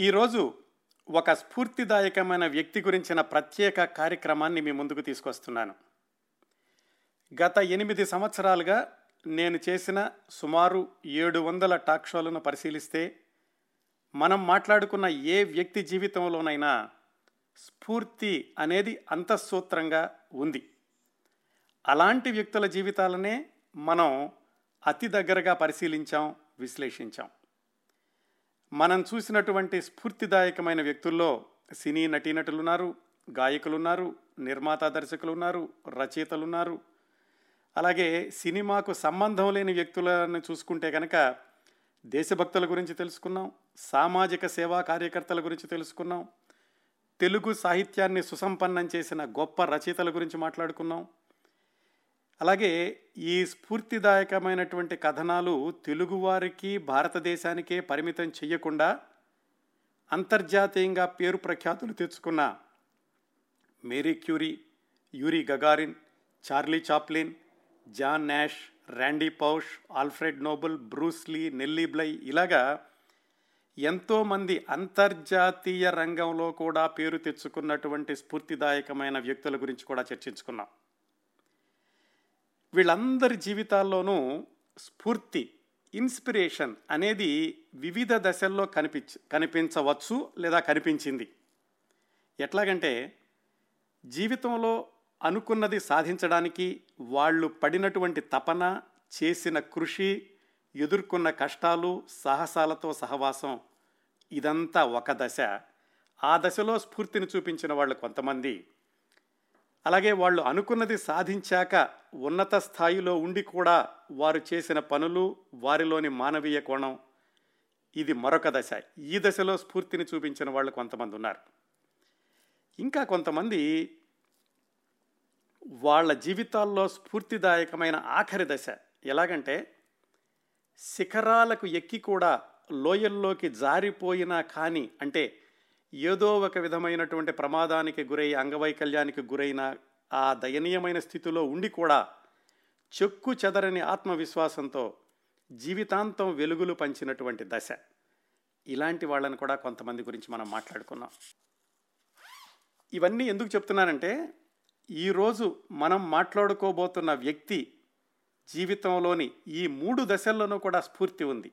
ఈరోజు ఒక స్ఫూర్తిదాయకమైన వ్యక్తి గురించిన ప్రత్యేక కార్యక్రమాన్ని మీ ముందుకు తీసుకొస్తున్నాను. గత ఎనిమిది సంవత్సరాలుగా నేను చేసిన సుమారు ఏడు వందల టాక్ షోలను పరిశీలిస్తే మనం మాట్లాడుకున్న ఏ వ్యక్తి జీవితంలోనైనా స్ఫూర్తి అనేది అంతఃసూత్రంగా ఉంది. అలాంటి వ్యక్తుల జీవితాలనే మనం అతి దగ్గరగా పరిశీలించాం విశ్లేషించాం. మనం చూసినటువంటి స్ఫూర్తిదాయకమైన వ్యక్తుల్లో సినీ నటీనటులున్నారు గాయకులున్నారు నిర్మాత దర్శకులు ఉన్నారు రచయితలు ఉన్నారు అలాగే సినిమాకు సంబంధం లేని వ్యక్తులను చూసుకుంటే కనుక దేశభక్తుల గురించి తెలుసుకున్నాం సామాజిక సేవా కార్యకర్తల గురించి తెలుసుకున్నాం తెలుగు సాహిత్యాన్ని సుసంపన్నం చేసిన గొప్ప రచయితల గురించి మాట్లాడుకున్నాం. అలాగే ఈ స్ఫూర్తిదాయకమైనటువంటి కథనాలు తెలుగువారికి భారతదేశానికే పరిమితం చెయ్యకుండా అంతర్జాతీయంగా పేరు ప్రఖ్యాతులు తెచ్చుకున్న Marie Curie Yuri Gagarin Charlie Chaplin John Nash Randy Pausch Alfred Nobel Bruce Lee Nellie Bly ఇలాగా ఎంతోమంది అంతర్జాతీయ రంగంలో కూడా పేరు తెచ్చుకున్నటువంటి స్ఫూర్తిదాయకమైన వ్యక్తుల గురించి కూడా చర్చించుకున్నాం. వీళ్ళందరి జీవితాల్లోనూ స్ఫూర్తి ఇన్స్పిరేషన్ అనేది వివిధ దశల్లో కనిపించ కనిపించవచ్చు లేదా కనిపించింది. ఎట్లాగంటే జీవితంలో అనుకున్నది సాధించడానికి వాళ్ళు పడినటువంటి తపన చేసిన కృషి ఎదుర్కొన్న కష్టాలు సాహసాలతో సహవాసం ఇదంతా ఒక దశ. ఆ దశలో స్ఫూర్తిని చూపించిన వాళ్ళు కొంతమంది. అలాగే వాళ్ళు అనుకున్నది సాధించాక ఉన్నత స్థాయిలో ఉండి కూడా వారు చేసిన పనులు వారిలోని మానవీయ కోణం. ఇది మరొక దశ. ఈ దశలో స్ఫూర్తిని చూపించిన వాళ్ళు కొంతమంది ఉన్నారు. ఇంకా కొంతమంది వాళ్ళ జీవితాల్లో స్ఫూర్తిదాయకమైన ఆఖరి దశ ఎలాగంటే శిఖరాలకు ఎక్కి కూడా లోయల్లోకి జారిపోయినా కానీ అంటే ఏదో ఒక విధమైనటువంటి ప్రమాదానికి గురై అంగవైకల్యానికి గురైన ఆ దయనీయమైన స్థితిలో ఉండి కూడా చెక్కు చెదరని ఆత్మవిశ్వాసంతో జీవితాంతం వెలుగులు పంచినటువంటి దశ. ఇలాంటి వాళ్ళని కూడా కొంతమంది గురించి మనం మాట్లాడుకున్నాం. ఇవన్నీ ఎందుకు చెప్తున్నానంటే ఈరోజు మనం మాట్లాడుకోబోతున్న వ్యక్తి జీవితంలోని ఈ మూడు దశల్లోనూ కూడా స్ఫూర్తి ఉంది.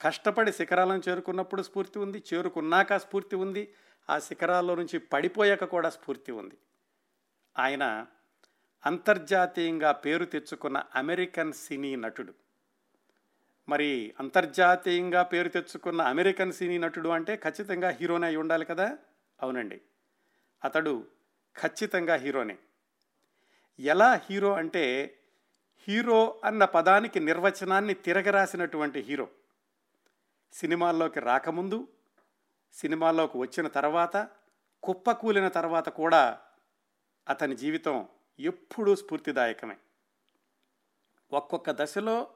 కష్టపడి శిఖరాలను చేరుకున్నప్పుడు స్ఫూర్తి ఉంది చేరుకున్నాక స్ఫూర్తి ఉంది ఆ శిఖరాల్లో నుంచి పడిపోయాక కూడా స్ఫూర్తి ఉంది. ఆయన అంతర్జాతీయంగా పేరు తెచ్చుకున్న అమెరికన్ సినీ నటుడు. మరి అంతర్జాతీయంగా పేరు తెచ్చుకున్న అమెరికన్ సినీ నటుడు అంటే ఖచ్చితంగా హీరోనే అయి ఉండాలి కదా? అవునండి. అతడు ఖచ్చితంగా హీరోనే. ఎలా హీరో అంటే హీరో అన్న పదానికి నిర్వచనాన్ని తిరగరాసినటువంటి హీరో. సినిమాల్లోకి రాకముందు సినిమాల్లోకి వచ్చిన తర్వాత కుప్పకూలిన తర్వాత కూడా అతని జీవితం ఎప్పుడూ స్ఫూర్తిదాయకమే. ఒక్కొక్క దశలో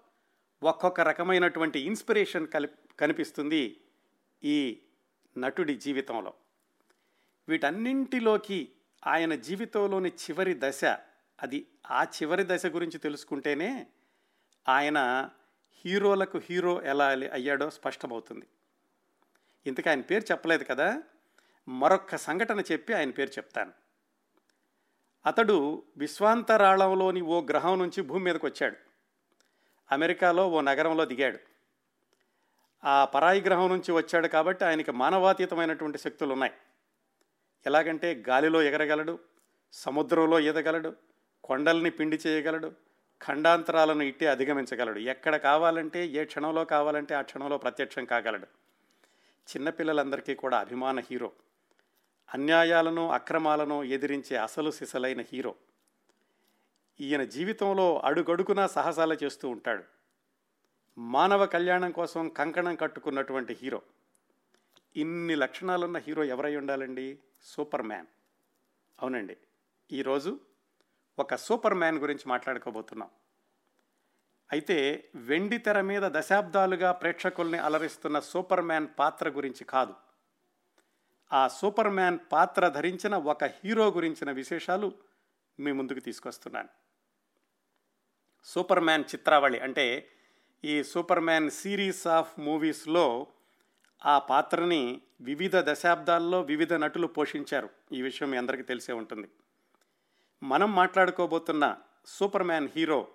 ఒక్కొక్క రకమైనటువంటి ఇన్స్పిరేషన్ కలి కనిపిస్తుంది ఈ నటుడి జీవితంలో. వీటన్నింటిలోకి ఆయన జీవితంలోని చివరి దశ అది ఆ చివరి దశ గురించి తెలుసుకుంటేనే ఆయన హీరోలకు హీరో ఎలా అయ్యాడో స్పష్టమవుతుంది. ఇంతకు ఆయన పేరు చెప్పలేదు కదా? మరొక్క సంఘటన చెప్పి ఆయన పేరు చెప్తాను. అతడు విశ్వాంతరాళంలోని ఓ గ్రహం నుంచి భూమి మీదకి వచ్చాడు. అమెరికాలో ఓ నగరంలో దిగాడు. ఆ పరాయి గ్రహం నుంచి వచ్చాడు కాబట్టి ఆయనకి మానవాతీతమైనటువంటి శక్తులు ఉన్నాయి ఎలాగంటే గాలిలో ఎగరగలడు సముద్రంలో ఈదగలడు కొండల్ని పిండి చేయగలడు ఖండాంతరాలను ఇట్టి అధిగమించగలడు. ఎక్కడ కావాలంటే ఏ క్షణంలో కావాలంటే ఆ క్షణంలో ప్రత్యక్షం కాగలడు. చిన్నపిల్లలందరికీ కూడా అభిమాన హీరో. అన్యాయాలను అక్రమాలను ఎదిరించే అసలు సిసలైన హీరో. ఈయన జీవితంలో అడుగడుగునా సాహసాలు చేస్తూ ఉంటాడు. మానవ కళ్యాణం కోసం కంకణం కట్టుకున్నటువంటి హీరో. ఇన్ని లక్షణాలున్న హీరో ఎవరై ఉండాలండి? Superman. అవునండి. ఈరోజు ఒక సూపర్ మ్యాన్ గురించి మాట్లాడుకోబోతున్నాం. అయితే వెండి తెర మీద దశాబ్దాలుగా ప్రేక్షకుల్ని అలరిస్తున్న సూపర్ మ్యాన్ పాత్ర గురించి కాదు. ఆ సూపర్ మ్యాన్ పాత్ర ధరించిన ఒక హీరో గురించిన విశేషాలు మీ ముందుకు తీసుకొస్తున్నాను. సూపర్ మ్యాన్ చిత్రావళి అంటే ఈ సూపర్ మ్యాన్ సిరీస్ ఆఫ్ మూవీస్లో ఆ పాత్రని వివిధ దశాబ్దాల్లో వివిధ నటులు పోషించారు. ఈ విషయం మీ అందరికీ తెలిసే ఉంటుంది. మనం మాట్లాడుకోబోతున్న సూపర్ మ్యాన్ హీరో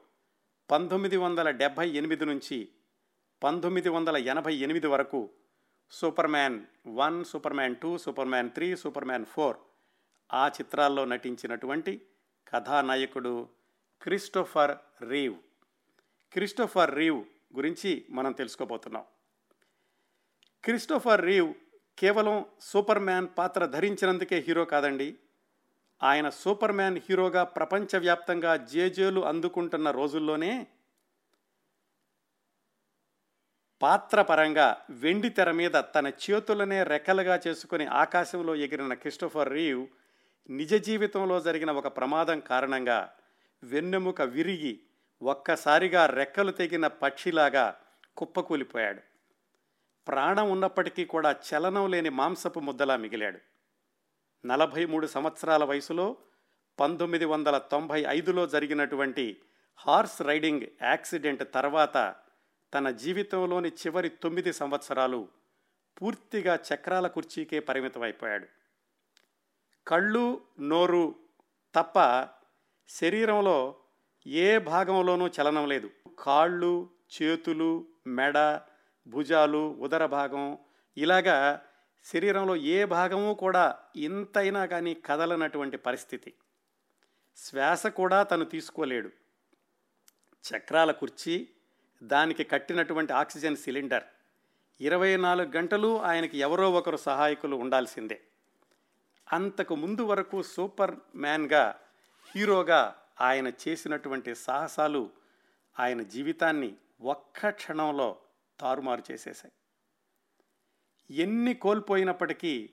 పంతొమ్మిది వందల డెబ్భై ఎనిమిది నుంచి పంతొమ్మిది వందల ఎనభై ఎనిమిది వరకు Superman one Superman two Superman three Superman four ఆ చిత్రాల్లో నటించినటువంటి కథానాయకుడు క్రిస్టోఫర్ రీవ్. క్రిస్టోఫర్ రీవ్ గురించి మనం తెలుసుకోబోతున్నాం. క్రిస్టోఫర్ రీవ్ కేవలం సూపర్ మ్యాన్ పాత్ర ధరించినందుకే హీరో కాదండి. ఆయన సూపర్ మ్యాన్ హీరోగా ప్రపంచవ్యాప్తంగా జేజేలు అందుకుంటున్న రోజుల్లోనే పాత్ర పరంగా వెండి తెర మీద తన చేతులనే రెక్కలుగా చేసుకుని ఆకాశంలో ఎగిరిన క్రిస్టోఫర్ రీవ్ నిజ జీవితంలో జరిగిన ఒక ప్రమాదం కారణంగా వెన్నెముక విరిగి ఒక్కసారిగా రెక్కలు తెగిన పక్షిలాగా కుప్పకూలిపోయాడు. ప్రాణం ఉన్నప్పటికీ కూడా చలనం లేని మాంసపు ముద్దలా మిగిలాడు. నలభై మూడు సంవత్సరాల వయసులో పంతొమ్మిది వందల తొంభై ఐదులో జరిగినటువంటి హార్స్ రైడింగ్ యాక్సిడెంట్ తర్వాత తన జీవితంలోని చివరి తొమ్మిది సంవత్సరాలు పూర్తిగా చక్రాల కుర్చీకే పరిమితమైపోయాడు. కళ్ళు నోరు తప్ప శరీరంలో ఏ భాగంలోనూ చలనం లేదు. కాళ్ళు చేతులు మెడ భుజాలు ఉదర భాగం ఇలాగా శరీరంలో ఏ భాగము కూడా ఇంతైనా కానీ కదలనటువంటి పరిస్థితి. శ్వాస కూడా తను తీసుకోలేడు. చక్రాల కుర్చీ దానికి కట్టినటువంటి ఆక్సిజన్ సిలిండర్. ఇరవై నాలుగు గంటలు ఆయనకి ఎవరో ఒకరు సహాయకులు ఉండాల్సిందే. అంతకు ముందు వరకు సూపర్ మ్యాన్గా హీరోగా ఆయన చేసినటువంటి సాహసాలు ఆయన జీవితాన్ని ఒక్క క్షణంలో తారుమారు చేసేశాయి. ఎన్ని కోల్పోయినప్పటికీ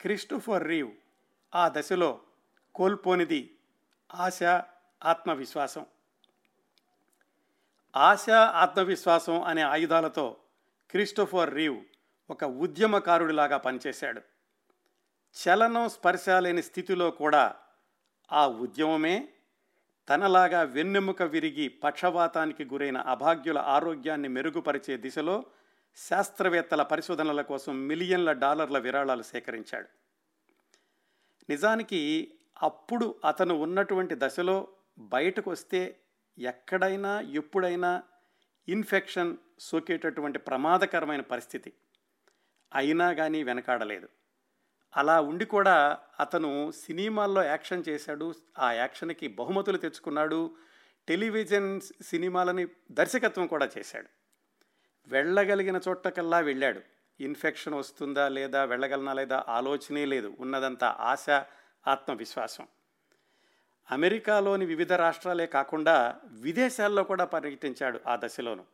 క్రిస్టోఫర్ రీవ్ ఆ దశలో కోల్పోనిది ఆశ ఆత్మవిశ్వాసం. ఆశ ఆత్మవిశ్వాసం అనే ఆయుధాలతో క్రిస్టోఫర్ రీవ్ ఒక ఉద్యమకారుడిలాగా పనిచేశాడు. చలనం స్పర్శ లేని స్థితిలో కూడా ఆ ఉద్యమమే తనలాగా వెన్నెముక విరిగి పక్షవాతానికి గురైన అభాగ్యుల ఆరోగ్యాన్ని మెరుగుపరిచే దిశలో శాస్త్రవేత్తల పరిశోధనల కోసం మిలియన్ల డాలర్ల విరాళాలు సేకరించాడు. నిజానికి అప్పుడు అతను ఉన్నటువంటి దశలో బయటకు వస్తే ఎక్కడైనా ఎప్పుడైనా ఇన్ఫెక్షన్ సోకేటటువంటి ప్రమాదకరమైన పరిస్థితి. అయినా కానీ వెనకాడలేదు. అలా ఉండి కూడా అతను సినిమాల్లో యాక్షన్ చేశాడు. ఆ యాక్షన్కి బహుమతులు తెచ్చుకున్నాడు. టెలివిజన్ సినిమాలని దర్శకత్వం కూడా చేశాడు. వెళ్ళగలిగిన చోటకల్లా వెళ్ళాడు. ఇన్ఫెక్షన్ వస్తుందా లేదా వెళ్ళగలనా లేదా ఆలోచనే లేదు. ఉన్నదంతా ఆశ ఆత్మవిశ్వాసం. అమెరికాలోని వివిధ రాష్ట్రాలే కాకుండా విదేశాల్లో కూడా పర్యటించాడు ఆ దశలోను.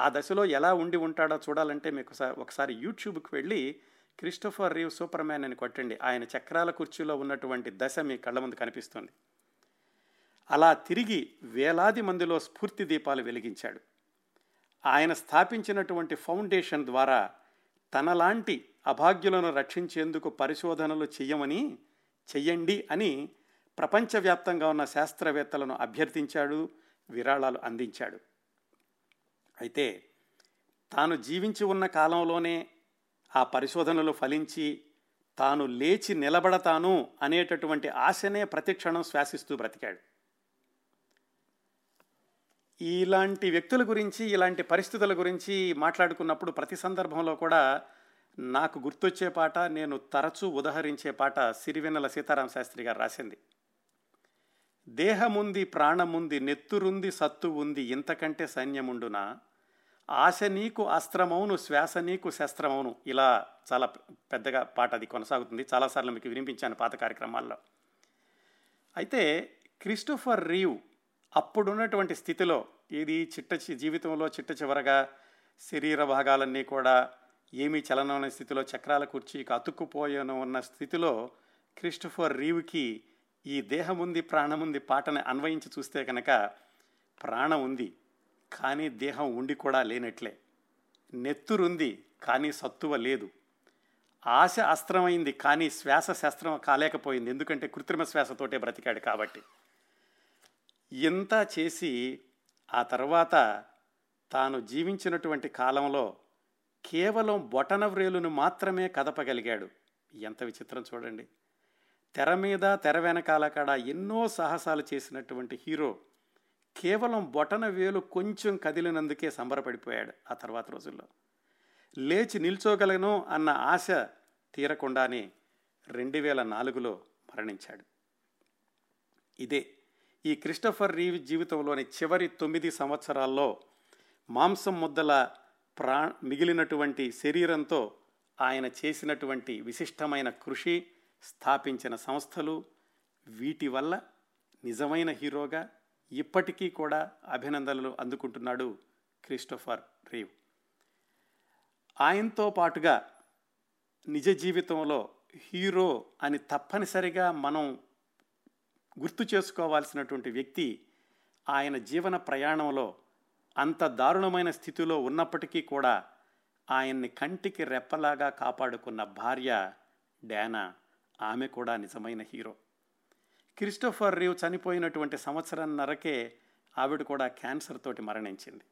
ఆ దశలో ఎలా ఉండి ఉంటాడో చూడాలంటే మీకు ఒకసారి యూట్యూబ్కి వెళ్ళి క్రిస్టోఫర్ రీవ్ సూపర్ మ్యాన్ అని కొట్టండి. ఆయన చక్రాల కుర్చీలో ఉన్నటువంటి దశ మీ కళ్ళ ముందు కనిపిస్తుంది. అలా తిరిగి వేలాది మందిలో స్ఫూర్తి దీపాలు వెలిగించాడు. ఆయన స్థాపించినటువంటి ఫౌండేషన్ ద్వారా తనలాంటి అభాగ్యులను రక్షించేందుకు పరిశోధనలు చెయ్యమని చెయ్యండి అని ప్రపంచవ్యాప్తంగా ఉన్న శాస్త్రవేత్తలను అభ్యర్థించాడు విరాళాలు అందించాడు. అయితే తాను జీవించి ఉన్న కాలంలోనే ఆ పరిశోధనలు ఫలించి తాను లేచి నిలబడతాను అనేటటువంటి ఆశనే ప్రతిక్షణం శ్వాసిస్తూ బ్రతికాడు. ఇలాంటి వ్యక్తుల గురించి ఇలాంటి పరిస్థితుల గురించి మాట్లాడుకున్నప్పుడు ప్రతి సందర్భంలో కూడా నాకు గుర్తొచ్చే పాట నేను తరచూ ఉదహరించే పాట సిరివెన్నెల సీతారాం శాస్త్రి గారు రాసింది. దేహముంది ప్రాణముంది నెత్తురుంది సత్తు ఉంది ఇంతకంటే సైన్యముండునా? ఆశ నీకు అస్త్రమౌను శ్వాస నీకు శస్త్రమౌను. ఇలా చాలా పెద్దగా పాట అది కొనసాగుతుంది. చాలాసార్లు మీకు వినిపించాను పాత కార్యక్రమాల్లో. అయితే క్రిస్టోఫర్ రీవ్ అప్పుడున్నటువంటి స్థితిలో ఇది చిట్ట జీవితంలో చిట్ట చివరగా శరీర భాగాలన్నీ కూడా ఏమీ చలనమైన స్థితిలో చక్రాల కుర్చీకి అతుక్కుపోయాను ఉన్న స్థితిలో క్రిస్టఫర్ రీవ్కి ఈ దేహముంది ప్రాణముంది పాటను అన్వయించి చూస్తే కనుక ప్రాణం ఉంది కానీ దేహం ఉండి కూడా లేనట్లే. నెత్తురుంది కానీ సత్తువ లేదు. ఆశ అస్త్రమైంది కానీ శ్వాస శాస్త్రం కాలేకపోయింది ఎందుకంటే కృత్రిమ శ్వాసతోటే బ్రతికాడు కాబట్టి. ఇంత చేసి ఆ తర్వాత తాను జీవించినటువంటి కాలంలో కేవలం బొటన వ్రేలును మాత్రమే కదపగలిగాడు. ఎంత విచిత్రం చూడండి. తెర మీద తెర వెనకాల కాడ ఎన్నో సాహసాలు చేసినటువంటి హీరో కేవలం బొటన వేలు కొంచెం కదిలినందుకే సంబరపడిపోయాడు ఆ తర్వాత రోజుల్లో. లేచి నిల్చోగలను అన్న ఆశ తీరకుండానే రెండు వేల నాలుగులో మరణించాడు. ఇదే ఈ క్రిస్టఫర్ రీవ్ జీవితంలోని చివరి తొమ్మిది సంవత్సరాల్లో మాంసం ముద్దల ప్రా మిగిలినటువంటి శరీరంతో ఆయన చేసినటువంటి విశిష్టమైన కృషి స్థాపించిన సంస్థలు వీటి వల్ల నిజమైన హీరోగా ఇప్పటికీ కూడా అభినందనలు అందుకుంటున్నాడు క్రిస్టోఫర్ రీవ్. ఆయనతో పాటుగా నిజ జీవితంలో హీరో అని తప్పనిసరిగా మనం గుర్తు చేసుకోవాల్సినటువంటి వ్యక్తి ఆయన జీవన ప్రయాణంలో అంత దారుణమైన స్థితిలో ఉన్నప్పటికీ కూడా ఆయన్ని కంటికి రెప్పలాగా కాపాడుకున్న భార్య డానా ఆమె కూడా నిజమైన హీరో. క్రిస్టోఫర్ రీవ్ చనిపోయినటువంటి సంవత్సరంన్నరకే ఆవిడ కూడా క్యాన్సర్ తోటి మరణించింది.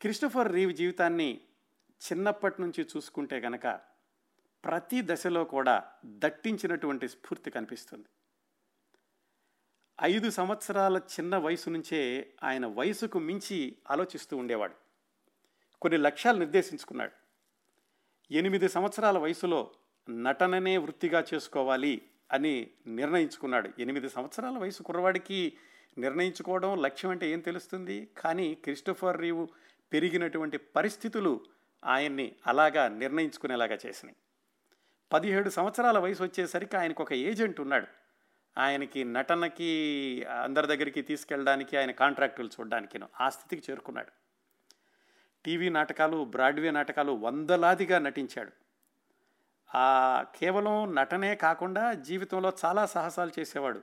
క్రిస్టోఫర్ రీవ్ జీవితాన్ని చిన్నప్పటి నుంచి చూసుకుంటే గనక ప్రతి దశలో కూడా దట్టించినటువంటి స్ఫూర్తి కనిపిస్తుంది. ఐదు సంవత్సరాల చిన్న వయసు నుంచే ఆయన వయసుకు మించి ఆలోచిస్తూ ఉండేవాడు. కొన్ని లక్ష్యాలు నిర్దేశించుకున్నాడు. ఎనిమిది సంవత్సరాల వయసులో నటననే వృత్తిగా చేసుకోవాలి అని నిర్ణయించుకున్నాడు. ఎనిమిది సంవత్సరాల వయసు కుర్రవాడికి నిర్ణయించుకోవడం లక్ష్యం అంటే ఏం తెలుస్తుంది? కానీ క్రిస్టోఫర్ రీవు పెరిగినటువంటి పరిస్థితులు ఆయన్ని అలాగా నిర్ణయించుకునేలాగా చేసినాయి. పదిహేడు సంవత్సరాల వయసు వచ్చేసరికి ఆయనకు ఒక ఏజెంట్ ఉన్నాడు. ఆయనకి నటనకి అందరి దగ్గరికి తీసుకెళ్ళడానికి ఆయన కాంట్రాక్టులు చూడడానికి ఆ స్థితికి చేరుకున్నాడు. టీవీ నాటకాలు బ్రాడ్వే నాటకాలు వందలాదిగా నటించాడు. ఆ కేవలం నటనే కాకుండా జీవితంలో చాలా సాహసాలు చేసేవాడు.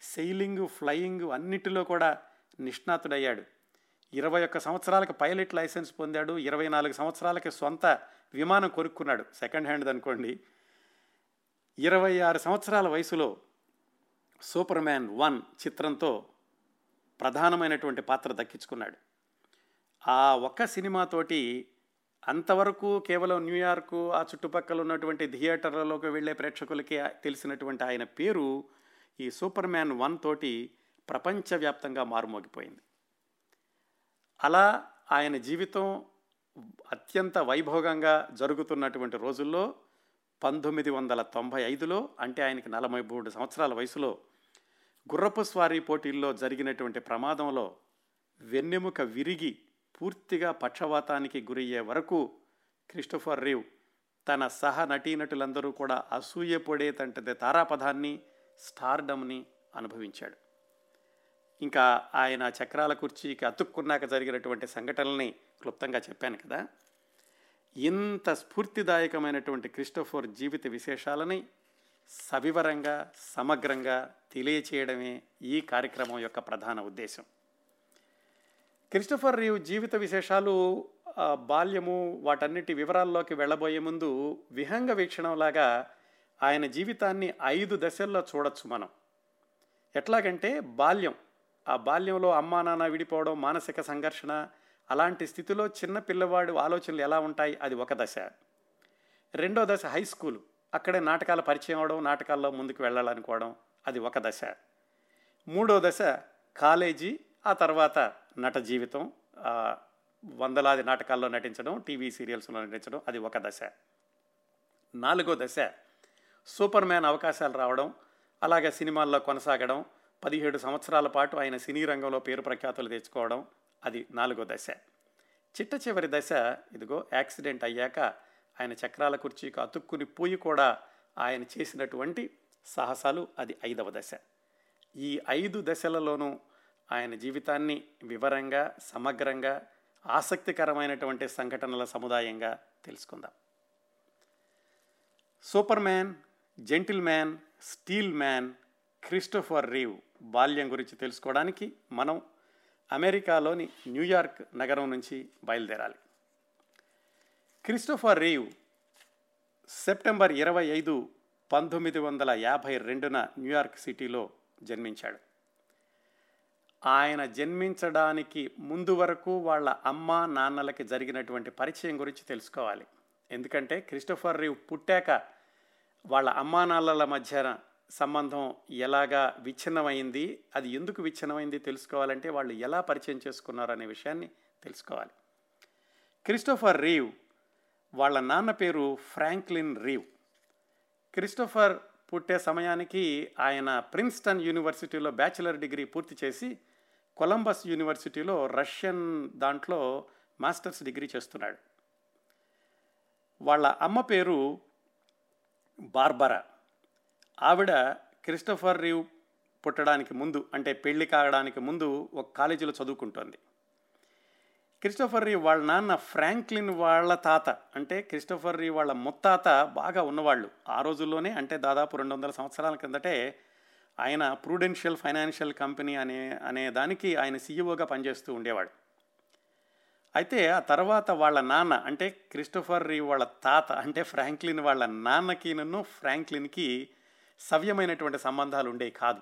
సెయిలింగ్ ఫ్లయింగ్ అన్నిటిలో కూడా నిష్ణాతుడయ్యాడు. ఇరవై ఒక్క సంవత్సరాలకు పైలట్ లైసెన్స్ పొందాడు. ఇరవై నాలుగు సంవత్సరాలకి సొంత విమానం కొనుక్కున్నాడు. సెకండ్ హ్యాండ్ అనుకోండి. ఇరవై ఆరు సంవత్సరాల వయసులో సూపర్ మ్యాన్ వన్ చిత్రంతో ప్రధానమైనటువంటి పాత్ర దక్కించుకున్నాడు. ఆ ఒక్క సినిమాతోటి అంతవరకు కేవలం న్యూయార్కు ఆ చుట్టుపక్కల ఉన్నటువంటి థియేటర్లలోకి వెళ్ళే ప్రేక్షకులకి తెలిసినటువంటి ఆయన పేరు ఈ సూపర్ మ్యాన్ వన్ తోటి ప్రపంచవ్యాప్తంగా మారుమోగిపోయింది. అలా ఆయన జీవితం అత్యంత వైభోగంగా జరుగుతున్నటువంటి రోజుల్లో పంతొమ్మిది వందల తొంభై ఐదులో అంటే ఆయనకి నలభై మూడు సంవత్సరాల వయసులో గుర్రపు స్వారీ పోటీల్లో జరిగినటువంటి ప్రమాదంలో వెన్నెముక విరిగి పూర్తిగా పక్షవాతానికి గురయ్యే వరకు క్రిస్టోఫర్ రీవ్ తన సహ నటీనటులందరూ కూడా అసూయపడేతంటే తారాపదాన్ని స్టార్డమ్ని అనుభవించాడు. ఇంకా ఆయన చక్రాల కుర్చీకి అతుక్కున్నాక జరిగినటువంటి సంఘటనల్ని క్లుప్తంగా చెప్పాను కదా. ఇంత స్ఫూర్తిదాయకమైనటువంటి క్రిస్టోఫర్ జీవిత విశేషాలని సవివరంగా సమగ్రంగా తెలియచేయడమే ఈ కార్యక్రమం యొక్క ప్రధాన ఉద్దేశం. క్రిస్టఫర్ రీవ్ జీవిత విశేషాలు బాల్యము వాటన్నిటి వివరాల్లోకి వెళ్ళబోయే ముందు విహంగ వీక్షణంలాగా ఆయన జీవితాన్ని ఐదు దశల్లో చూడొచ్చు మనం. ఎట్లాగంటే బాల్యం. ఆ బాల్యంలో అమ్మా నాన్న విడిపోవడం మానసిక సంఘర్షణ అలాంటి స్థితిలో చిన్న పిల్లవాడు ఆలోచనలు ఎలా ఉంటాయి అది ఒక దశ. రెండో దశ హై స్కూలు. అక్కడే నాటకాల పరిచయం అవడం నాటకాల్లో ముందుకు వెళ్ళాలనుకోవడం అది ఒక దశ. మూడో దశ కాలేజీ ఆ తర్వాత నట జీవితం వందలాది నాటకాల్లో నటించడం టీవీ సీరియల్స్లో నటించడం అది ఒక దశ. నాలుగో దశ సూపర్ మ్యాన్ అవకాశాలు రావడం అలాగే సినిమాల్లో కొనసాగడం పదిహేడు సంవత్సరాల పాటు ఆయన సినీ రంగంలో పేరు ప్రఖ్యాతులు తెచ్చుకోవడం అది నాలుగో దశ. చిట్ట చివరి దశ ఇదిగో యాక్సిడెంట్ అయ్యాక ఆయన చక్రాల కుర్చీకి అతుక్కుని పోయి కూడా ఆయన చేసినటువంటి సాహసాలు అది ఐదవ దశ. ఈ ఐదు దశలలోనూ ఆయన జీవితాన్ని వివరంగా సమగ్రంగా ఆసక్తికరమైనటువంటి సంఘటనల సముదాయంగా తెలుసుకుందాం. Superman gentleman steel man Christopher Reeve బాల్యం గురించి తెలుసుకోవడానికి మనం అమెరికాలోని న్యూయార్క్ నగరం నుంచి బయలుదేరాలి. క్రిస్టోఫర్ రీవ్ సెప్టెంబర్ ఇరవై ఐదు పంతొమ్మిది వందల యాభై రెండున న్యూయార్క్ సిటీలో జన్మించాడు. ఆయన జన్మించడానికి ముందు వరకు వాళ్ళ అమ్మ నాన్నలకి జరిగినటువంటి పరిచయం గురించి తెలుసుకోవాలి. ఎందుకంటే క్రిస్టోఫర్ రీవ్ పుట్టాక వాళ్ళ అమ్మా నాన్నల మధ్య సంబంధం ఎలాగా విచ్ఛిన్నమైంది అది ఎందుకు విచ్ఛిన్నమైంది తెలుసుకోవాలంటే వాళ్ళు ఎలా పరిచయం చేసుకున్నారు అనే విషయాన్ని తెలుసుకోవాలి. క్రిస్టోఫర్ రీవ్ వాళ్ళ నాన్న పేరు ఫ్రాంక్లిన్ రీవ్. క్రిస్టోఫర్ పుట్టే సమయానికి ఆయన ప్రిన్స్టన్ యూనివర్సిటీలో బ్యాచిలర్ డిగ్రీ పూర్తి చేసి కొలంబస్ యూనివర్సిటీలో రష్యన్ దాంట్లో మాస్టర్స్ డిగ్రీ చేస్తున్నాడు. వాళ్ళ అమ్మ పేరు బార్బరా. ఆవిడ క్రిస్టోఫర్ రీవ్ పుట్టడానికి ముందు అంటే పెళ్ళి కావడానికి ముందు ఒక కాలేజీలో చదువుకుంటోంది. క్రిస్టోఫర్ రీ వాళ్ళ నాన్న ఫ్రాంక్లిన్ వాళ్ళ తాత. అంటే క్రిస్టోఫర్ రీ వాళ్ళ ముత్తాత బాగా ఉన్నవాళ్ళు. ఆ రోజుల్లోనే అంటే దాదాపు రెండు వందల సంవత్సరాల కిందటే ఆయన ప్రూడెన్షియల్ ఫైనాన్షియల్ కంపెనీ అనే అనే దానికి ఆయన సీఈఓగా పనిచేస్తూ ఉండేవాడు. అయితే ఆ తర్వాత వాళ్ళ నాన్న అంటే క్రిస్టోఫర్ రీ వాళ్ళ తాత అంటే ఫ్రాంక్లిన్ వాళ్ళ నాన్నకి నన్ను ఫ్రాంక్లిన్కి సవ్యమైనటువంటి సంబంధాలు ఉండేవి కాదు.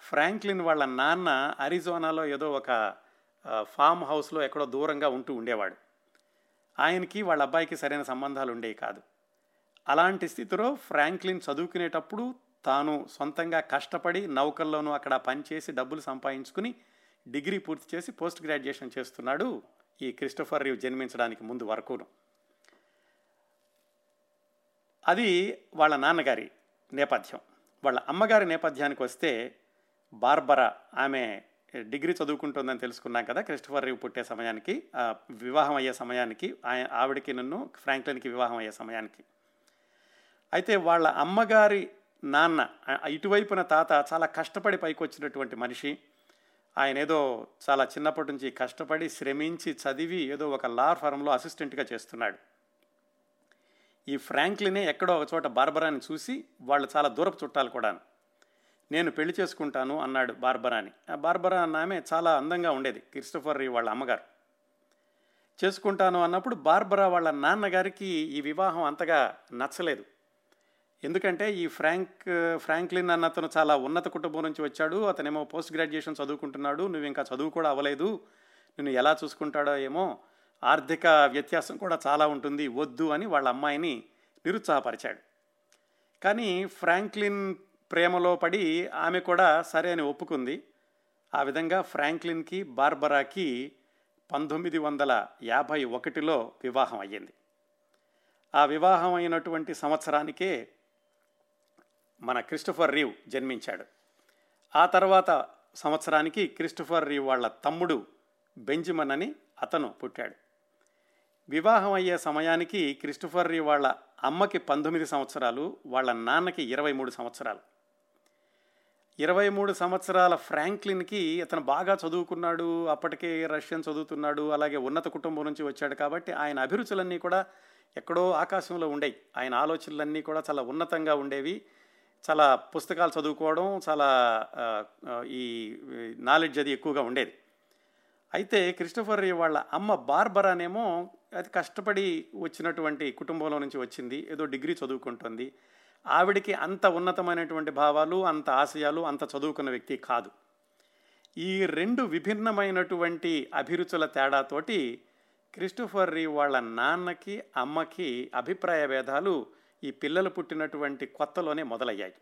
ఫ్రాంక్లిన్ వాళ్ళ నాన్న అరిజోనాలో ఏదో ఒక ఫామ్ హౌస్లో ఎక్కడో దూరంగా ఉంటూ ఉండేవాడు. ఆయనకి వాళ్ళ అబ్బాయికి సరైన సంబంధాలు ఉండేవి కాదు. అలాంటి స్థితిలో ఫ్రాంక్లిన్ చదువుకునేటప్పుడు తాను సొంతంగా కష్టపడి నౌకల్లోనూ అక్కడ పనిచేసి డబ్బులు సంపాదించుకుని డిగ్రీ పూర్తి చేసి పోస్ట్ గ్రాడ్యుయేషన్ చేస్తున్నాడు ఈ క్రిస్టోఫర్ రీవ్ జన్మించడానికి ముందు వరకును. అది వాళ్ళ నాన్నగారి నేపథ్యం. వాళ్ళ అమ్మగారి నేపథ్యానికి వస్తే బార్బరా ఆమె డిగ్రీ చదువుకుంటుందని తెలుసుకున్నాం కదా క్రిస్టఫర్ రీవ్ పుట్టే సమయానికి వివాహం అయ్యే సమయానికి ఆవిడకి నన్ను ఫ్రాంక్లిన్కి వివాహం అయ్యే సమయానికి. అయితే వాళ్ళ అమ్మగారి నాన్న ఇటువైపున తాత చాలా కష్టపడి పైకి వచ్చినటువంటి మనిషి. ఆయన ఏదో చాలా చిన్నప్పటి నుంచి కష్టపడి శ్రమించి చదివి ఏదో ఒక లా ఫారంలో అసిస్టెంట్గా చేస్తున్నాడు. ఈ ఫ్రాంక్లినే ఎక్కడో ఒక చోట బార్బరాని చూసి వాళ్ళు చాలా దూరపు చుట్టాలు కూడాను. నేను పెళ్ళి చేసుకుంటాను అన్నాడు బార్బరాని. ఆ బార్బరా అన్న ఆమె చాలా అందంగా ఉండేది క్రిస్టఫర్ వాళ్ళ అమ్మగారు. చేసుకుంటాను అన్నప్పుడు బార్బరా వాళ్ళ నాన్నగారికి ఈ వివాహం అంతగా నచ్చలేదు. ఎందుకంటే ఈ ఫ్రాంక్ ఫ్రాంక్లిన్ అన్న అతను చాలా ఉన్నత కుటుంబం నుంచి వచ్చాడు అతనేమో పోస్ట్ గ్రాడ్యుయేషన్ చదువుకుంటున్నాడు నువ్వు ఇంకా చదువు కూడా అవ్వలేదు నేను ఎలా చూసుకుంటాడో ఏమో ఆర్థిక వ్యత్యాసం కూడా చాలా ఉంటుంది వద్దు అని వాళ్ళ అమ్మాయిని నిరుత్సాహపరిచాడు. కానీ ఫ్రాంక్లిన్ ప్రేమలో పడి ఆమె కూడా సరే అని ఒప్పుకుంది. ఆ విధంగా ఫ్రాంక్లిన్కి బార్బరాకి పంతొమ్మిది వందల యాభై ఒకటిలో వివాహం అయ్యింది. ఆ వివాహం అయినటువంటి సంవత్సరానికే మన క్రిస్టఫర్ రీవ్ జన్మించాడు. ఆ తర్వాత సంవత్సరానికి క్రిస్టఫర్ రీవ్ వాళ్ళ తమ్ముడు బెంజిమన్ అని అతను పుట్టాడు. వివాహం అయ్యే సమయానికి క్రిస్టఫర్ రీవ్ వాళ్ళ అమ్మకి పంతొమ్మిది సంవత్సరాలు వాళ్ళ నాన్నకి ఇరవై మూడు సంవత్సరాలు. ఇరవై మూడు సంవత్సరాల ఫ్రాంక్లిన్కి అతను బాగా చదువుకున్నాడు అప్పటికే రష్యన్ చదువుతున్నాడు అలాగే ఉన్నత కుటుంబం నుంచి వచ్చాడు కాబట్టి ఆయన అభిరుచులన్నీ కూడా ఎక్కడో ఆకాశంలో ఉండేవి ఆయన ఆలోచనలన్నీ కూడా చాలా ఉన్నతంగా ఉండేవి. చాలా పుస్తకాలు చదువుకోవడం చాలా ఈ నాలెడ్జ్ అది ఎక్కువగా ఉండేది. అయితే క్రిస్టఫర్ వాళ్ళ అమ్మ బార్బరానేమో అది కష్టపడి వచ్చినటువంటి కుటుంబంలో నుంచి వచ్చింది. ఏదో డిగ్రీ చదువుకుంటుంది. ఆవిడికి అంత ఉన్నతమైనటువంటి భావాలు అంత ఆశయాలు అంత చదువుకున్న వ్యక్తి కాదు. ఈ రెండు విభిన్నమైనటువంటి అభిరుచుల తేడాతోటి క్రిస్టోఫర్ రీ వాళ్ళ నాన్నకి అమ్మకి అభిప్రాయ భేదాలు ఈ పిల్లలు పుట్టినటువంటి కొత్తలోనే మొదలయ్యాయి.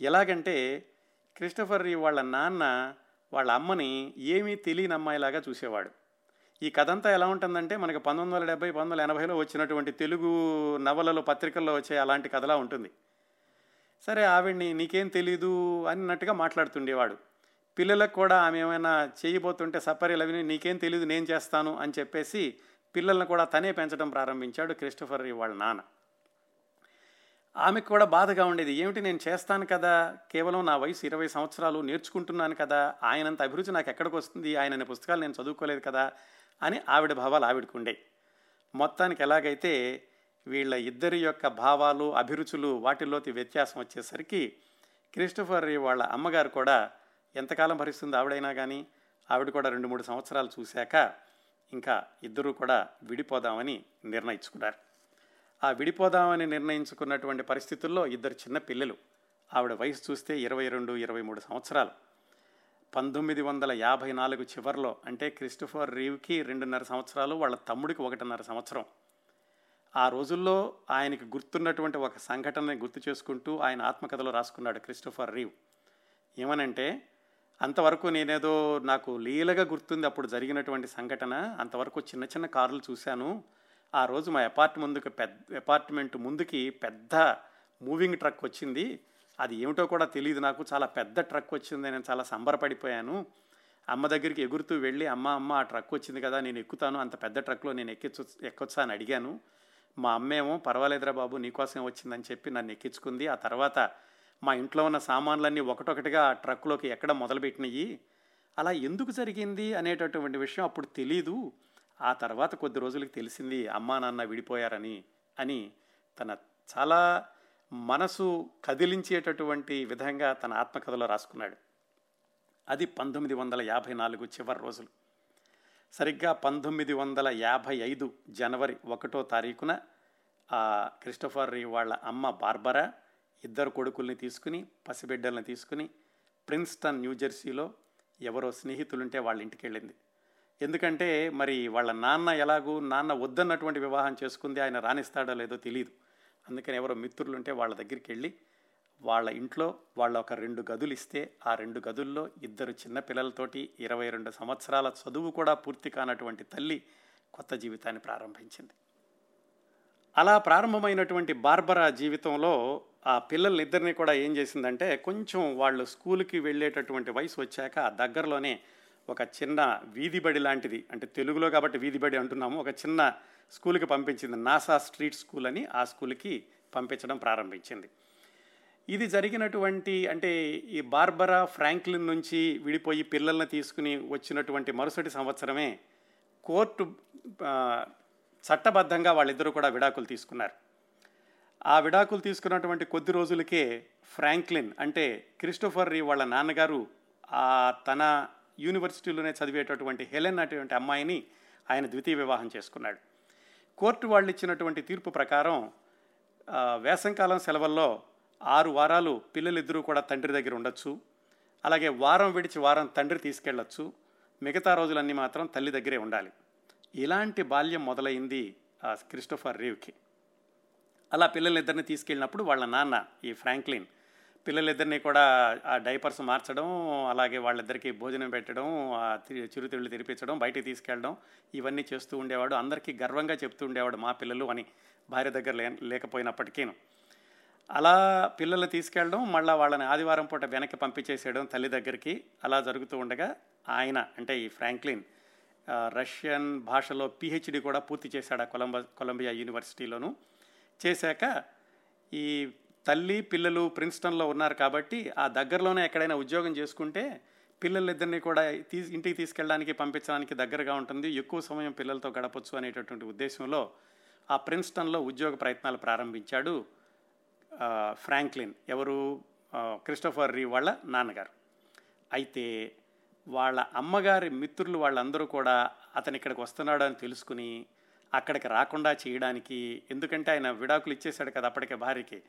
ఎలాగంటే క్రిస్టోఫర్ రీ వాళ్ళ నాన్న వాళ్ళ అమ్మని ఏమీ తెలియని అమ్మాయిలాగా చూసేవాడు. ఈ కథ అంతా ఎలా ఉంటుందంటే మనకి పంతొమ్మిది వందల డెబ్బై పంతొమ్మిది వందల ఎనభైలో వచ్చినటువంటి తెలుగు నవలలో పత్రికల్లో వచ్చే అలాంటి కథలా ఉంటుంది. సరే ఆవిడ్ని నీకేం తెలీదు అన్నట్టుగా మాట్లాడుతుండేవాడు. పిల్లలకు కూడా ఆమె ఏమైనా చేయబోతుంటే సపరీలు అవి నీకేం తెలియదు నేను చేస్తాను అని చెప్పేసి పిల్లల్ని కూడా తనే పెంచడం ప్రారంభించాడు క్రిస్టఫర్ వాళ్ళ నాన్న. ఆమెకు కూడా బాధగా ఉండేది ఏమిటి నేను చేస్తాను కదా? కేవలం నా వయసు ఇరవై సంవత్సరాలు నేర్చుకుంటున్నాను కదా? ఆయనంత అభిరుచి నాకు ఎక్కడికి వస్తుంది? ఆయన పుస్తకాలు నేను చదువుకోలేదు కదా? అని ఆవిడ భావాలు ఆవిడకు ఉండే మొత్తానికి ఎలాగైతే వీళ్ళ ఇద్దరి యొక్క భావాలు అభిరుచులు వాటిల్లోకి వ్యత్యాసం వచ్చేసరికి క్రిస్టఫర్ వాళ్ళ అమ్మగారు కూడా ఎంతకాలం భరిస్తుంది ఆవిడైనా కానీ ఆవిడ కూడా రెండు మూడు సంవత్సరాలు చూశాక ఇంకా ఇద్దరూ కూడా విడిపోదామని నిర్ణయించుకున్నారు. ఆ విడిపోదామని నిర్ణయించుకున్నటువంటి పరిస్థితుల్లో ఇద్దరు చిన్న పిల్లలు. ఆవిడ వయసు చూస్తే ఇరవై రెండు ఇరవై మూడు సంవత్సరాలు. పంతొమ్మిది వందల యాభై నాలుగు చివరిలో అంటే క్రిస్టఫర్ రీవ్కి రెండున్నర సంవత్సరాలు వాళ్ళ తమ్ముడికి ఒకటిన్నర సంవత్సరం. ఆ రోజుల్లో ఆయనకి గుర్తున్నటువంటి ఒక సంఘటనని గుర్తు చేసుకుంటూ ఆయన ఆత్మకథలో రాసుకున్నాడు క్రిస్టఫర్ రీవ్. ఏమనంటే అంతవరకు నేనేదో నాకు లీలగా గుర్తుంది అప్పుడు జరిగినటువంటి సంఘటన అంతవరకు చిన్న చిన్న కార్లు చూశాను. ఆ రోజు మా అపార్ట్ ముందుకు పెద్ద అపార్ట్మెంట్ ముందుకి పెద్ద మూవింగ్ ట్రక్ వచ్చింది. అది ఏమిటో కూడా తెలియదు నాకు. చాలా పెద్ద ట్రక్ వచ్చింది. నేను చాలా సంబరపడిపోయాను. అమ్మ దగ్గరికి ఎగురుతూ వెళ్ళి అమ్మ అమ్మ ఆ ట్రక్ వచ్చింది కదా నేను ఎక్కుతాను. అంత పెద్ద ట్రక్లో నేను ఎక్కించు ఎక్కొచ్చా? అని అడిగాను. మా అమ్మేమో పర్వాలేదురా బాబు నీకోసం వచ్చిందని చెప్పి నన్ను ఎక్కించుకుంది. ఆ తర్వాత మా ఇంట్లో ఉన్న సామాన్లన్నీ ఒకటొకటిగా ఆ ట్రక్లోకి ఎక్కడ మొదలుపెట్టినాయి. అలా ఎందుకు జరిగింది? అనేటటువంటి విషయం అప్పుడు తెలీదు. ఆ తర్వాత కొద్ది రోజులకి తెలిసింది అమ్మా నాన్న విడిపోయారని అని తన చాలా మనసు కదిలించేటటువంటి విధంగా తన ఆత్మకథలో రాసుకున్నాడు. అది పంతొమ్మిది వందల యాభై నాలుగు చివరి రోజులు. సరిగ్గా పంతొమ్మిది వందల యాభై ఐదు జనవరి ఒకటో తారీఖున ఆ క్రిస్టఫర్ రీ వాళ్ళ అమ్మ బార్బరా ఇద్దరు కొడుకుల్ని తీసుకుని పసిబిడ్డల్ని తీసుకుని ప్రిన్స్టన్ న్యూజెర్సీలో ఎవరో స్నేహితులుంటే వాళ్ళ ఇంటికి వెళ్ళింది ఎందుకంటే మరి వాళ్ళ నాన్న ఎలాగూ నాన్న వద్దన్నటువంటి వివాహం చేసుకుంది ఆయన రాణిస్తాడో లేదో తెలియదు అందుకని ఎవరో మిత్రులు ఉంటే వాళ్ళ దగ్గరికి వెళ్ళి వాళ్ళ ఇంట్లో వాళ్ళ ఒక రెండు గదులు ఇస్తే ఆ రెండు గదుల్లో ఇద్దరు చిన్న పిల్లలతోటి ఇరవై రెండు సంవత్సరాల చదువు కూడా పూర్తి కానటువంటి తల్లి కొత్త జీవితాన్ని ప్రారంభించింది. అలా ప్రారంభమైనటువంటి బార్బరా జీవితంలో ఆ పిల్లలిద్దరిని కూడా ఏం చేసిందంటే కొంచెం వాళ్ళు స్కూల్కి వెళ్ళేటటువంటి వయసు వచ్చాక దగ్గరలోనే ఒక చిన్న వీధిబడి లాంటిది. అంటే తెలుగులో కాబట్టి వీధిబడి అంటున్నాము. ఒక చిన్న స్కూల్కి పంపించింది. నాసా స్ట్రీట్ స్కూల్ అని ఆ స్కూల్కి పంపించడం ప్రారంభించింది. ఇది జరిగినటువంటి అంటే ఈ బార్బరా ఫ్రాంక్లిన్ నుంచి విడిపోయి పిల్లల్ని తీసుకుని వచ్చినటువంటి మరుసటి సంవత్సరమే కోర్టు చట్టబద్ధంగా వాళ్ళిద్దరూ కూడా విడాకులు తీసుకున్నారు. ఆ విడాకులు తీసుకున్నటువంటి కొద్ది రోజులకే ఫ్రాంక్లిన్ అంటే క్రిస్టోఫర్ రీ వాళ్ళ నాన్నగారు ఆ తన యూనివర్సిటీలోనే చదివేటటువంటి హెలెన్ అటువంటి అమ్మాయిని ఆయన ద్వితీయ వివాహం చేసుకున్నాడు. కోర్టు వాళ్ళు ఇచ్చినటువంటి తీర్పు ప్రకారం వేసంకాలం సెలవుల్లో ఆరు వారాలు పిల్లలిద్దరూ కూడా తండ్రి దగ్గర ఉండొచ్చు. అలాగే వారం విడిచి వారం తండ్రి తీసుకెళ్ళొచ్చు. మిగతా రోజులన్నీ మాత్రం తల్లి దగ్గరే ఉండాలి. ఇలాంటి బాల్యం మొదలైంది క్రిస్టోఫర్ రీవ్కి. అలా పిల్లలిద్దరిని తీసుకెళ్ళినప్పుడు వాళ్ళ నాన్న ఈ ఫ్రాంక్లిన్ పిల్లలిద్దరిని కూడా ఆ డైపర్స్ మార్చడం అలాగే వాళ్ళిద్దరికి భోజనం పెట్టడం ఆ చిరుతిళ్ళు తెరిపించడం బయటికి తీసుకెళ్ళడం ఇవన్నీ చేస్తూ ఉండేవాడు. అందరికీ గర్వంగా చెప్తూ ఉండేవాడు మా పిల్లలు అని భార్య దగ్గర లే లేకపోయినప్పటికీను. అలా పిల్లలు తీసుకెళ్ళడం మళ్ళీ వాళ్ళని ఆదివారం పూట వెనక్కి పంపించేసేయడం తల్లి దగ్గరికి. అలా జరుగుతూ ఉండగా ఆయన అంటే ఈ ఫ్రాంక్లిన్ రష్యన్ భాషలో పిహెచ్డి కూడా పూర్తి చేశాడు ఆ కొలంబ కొలంబియా యూనివర్సిటీలోను. చేశాక ఈ తల్లి పిల్లలు ప్రిన్స్టన్లో ఉన్నారు కాబట్టి ఆ దగ్గరలోనే ఎక్కడైనా ఉద్యోగం చేసుకుంటే పిల్లలిద్దరిని కూడా తీ ఇంటికి తీసుకెళ్ళడానికి పంపించడానికి దగ్గరగా ఉంటుంది. ఎక్కువ సమయం పిల్లలతో గడపచ్చు అనేటటువంటి ఉద్దేశంలో ఆ ప్రిన్స్టన్లో ఉద్యోగ ప్రయత్నాలు ప్రారంభించాడు ఫ్రాంక్లిన్. ఎవరు? ఆ, క్రిస్టోఫర్ రీ వాళ్ళ నాన్నగారు. అయితే వాళ్ళ అమ్మగారి మిత్రులు వాళ్ళందరూ కూడా అతను ఇక్కడికి వస్తున్నాడు అని తెలుసుకుని అక్కడికి రాకుండా చేయడానికి ఎందుకంటే ఆయన విడాకులు ఇచ్చేశాడు కదా అప్పటికే భార్యకి.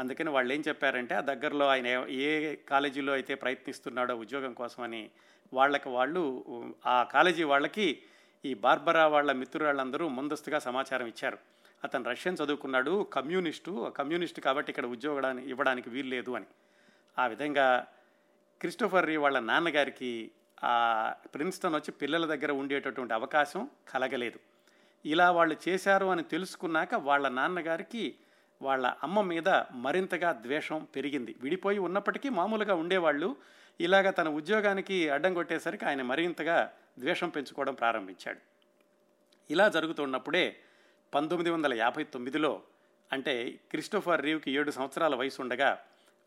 అందుకని వాళ్ళు ఏం చెప్పారంటే ఆ దగ్గరలో ఆయన ఏ- కాలేజీలో అయితే ప్రయత్నిస్తున్నాడో ఉద్యోగం కోసమని వాళ్ళకి వాళ్ళు ఆ కాలేజీ వాళ్ళకి ఈ బార్బరా వాళ్ళ మిత్రురాళ్ళందరూ ముందస్తుగా సమాచారం ఇచ్చారు. అతను రష్యన్ చదువుకున్నాడు కమ్యూనిస్టు కమ్యూనిస్ట్ కాబట్టి ఇక్కడ ఉద్యోగాన్ని ఇవ్వడానికి వీలు లేదు అని. ఆ విధంగా క్రిస్టోఫర్ రీ వాళ్ళ నాన్నగారికి ఆ ప్రిన్స్టన్ వచ్చి పిల్లల దగ్గర ఉండేటటువంటి అవకాశం కలగలేదు. ఇలా వాళ్ళు చేశారు అని తెలుసుకున్నాక వాళ్ళ నాన్నగారికి వాళ్ళ అమ్మ మీద మరింతగా ద్వేషం పెరిగింది. విడిపోయి ఉన్నప్పటికీ మామూలుగా ఉండేవాళ్ళు. ఇలాగ తన ఉద్యోగానికి అడ్డం కొట్టేసరికి ఆయన మరింతగా ద్వేషం పెంచుకోవడం ప్రారంభించాడు. ఇలా జరుగుతున్నప్పుడే పంతొమ్మిది వందల యాభై తొమ్మిదిలో అంటే క్రిస్టోఫర్ రీవ్కి ఏడు సంవత్సరాల వయసు ఉండగా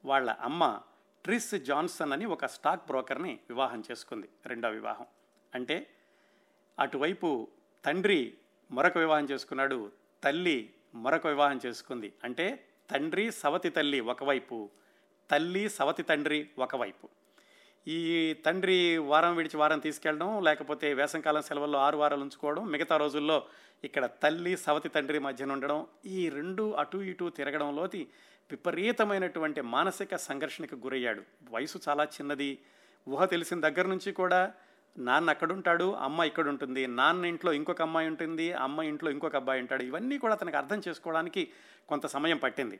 వాళ్ళ అమ్మ ట్రిస్ జాన్సన్ అని ఒక స్టాక్ బ్రోకర్ని వివాహం చేసుకుంది. రెండో వివాహం. అంటే అటువైపు తండ్రి మరొక వివాహం చేసుకున్నాడు. తల్లి మరొక వివాహం చేసుకుంది. అంటే తండ్రి సవతి తల్లి ఒకవైపు తల్లి సవతి తండ్రి ఒకవైపు. ఈ తండ్రి వారం విడిచి వారం తీసుకెళ్ళడం లేకపోతే వేసంకాలం సెలవుల్లో ఆరు వారాలు ఉంచుకోవడం మిగతా రోజుల్లో ఇక్కడ తల్లి సవతి తండ్రి మధ్యన ఉండడం ఈ రెండు అటు ఇటు తిరగడంలోతి విపరీతమైనటువంటి మానసిక సంఘర్షణకు గురయ్యాడు. వయసు చాలా చిన్నది. ఊహ తెలిసిన దగ్గర నుంచి కూడా నాన్న అక్కడుంటాడు అమ్మ ఇక్కడ ఉంటుంది నాన్న ఇంట్లో ఇంకొక అమ్మాయి ఉంటుంది అమ్మ ఇంట్లో ఇంకొక అబ్బాయి ఉంటాడు. ఇవన్నీ కూడా అతనికి అర్థం చేసుకోవడానికి కొంత సమయం పట్టింది.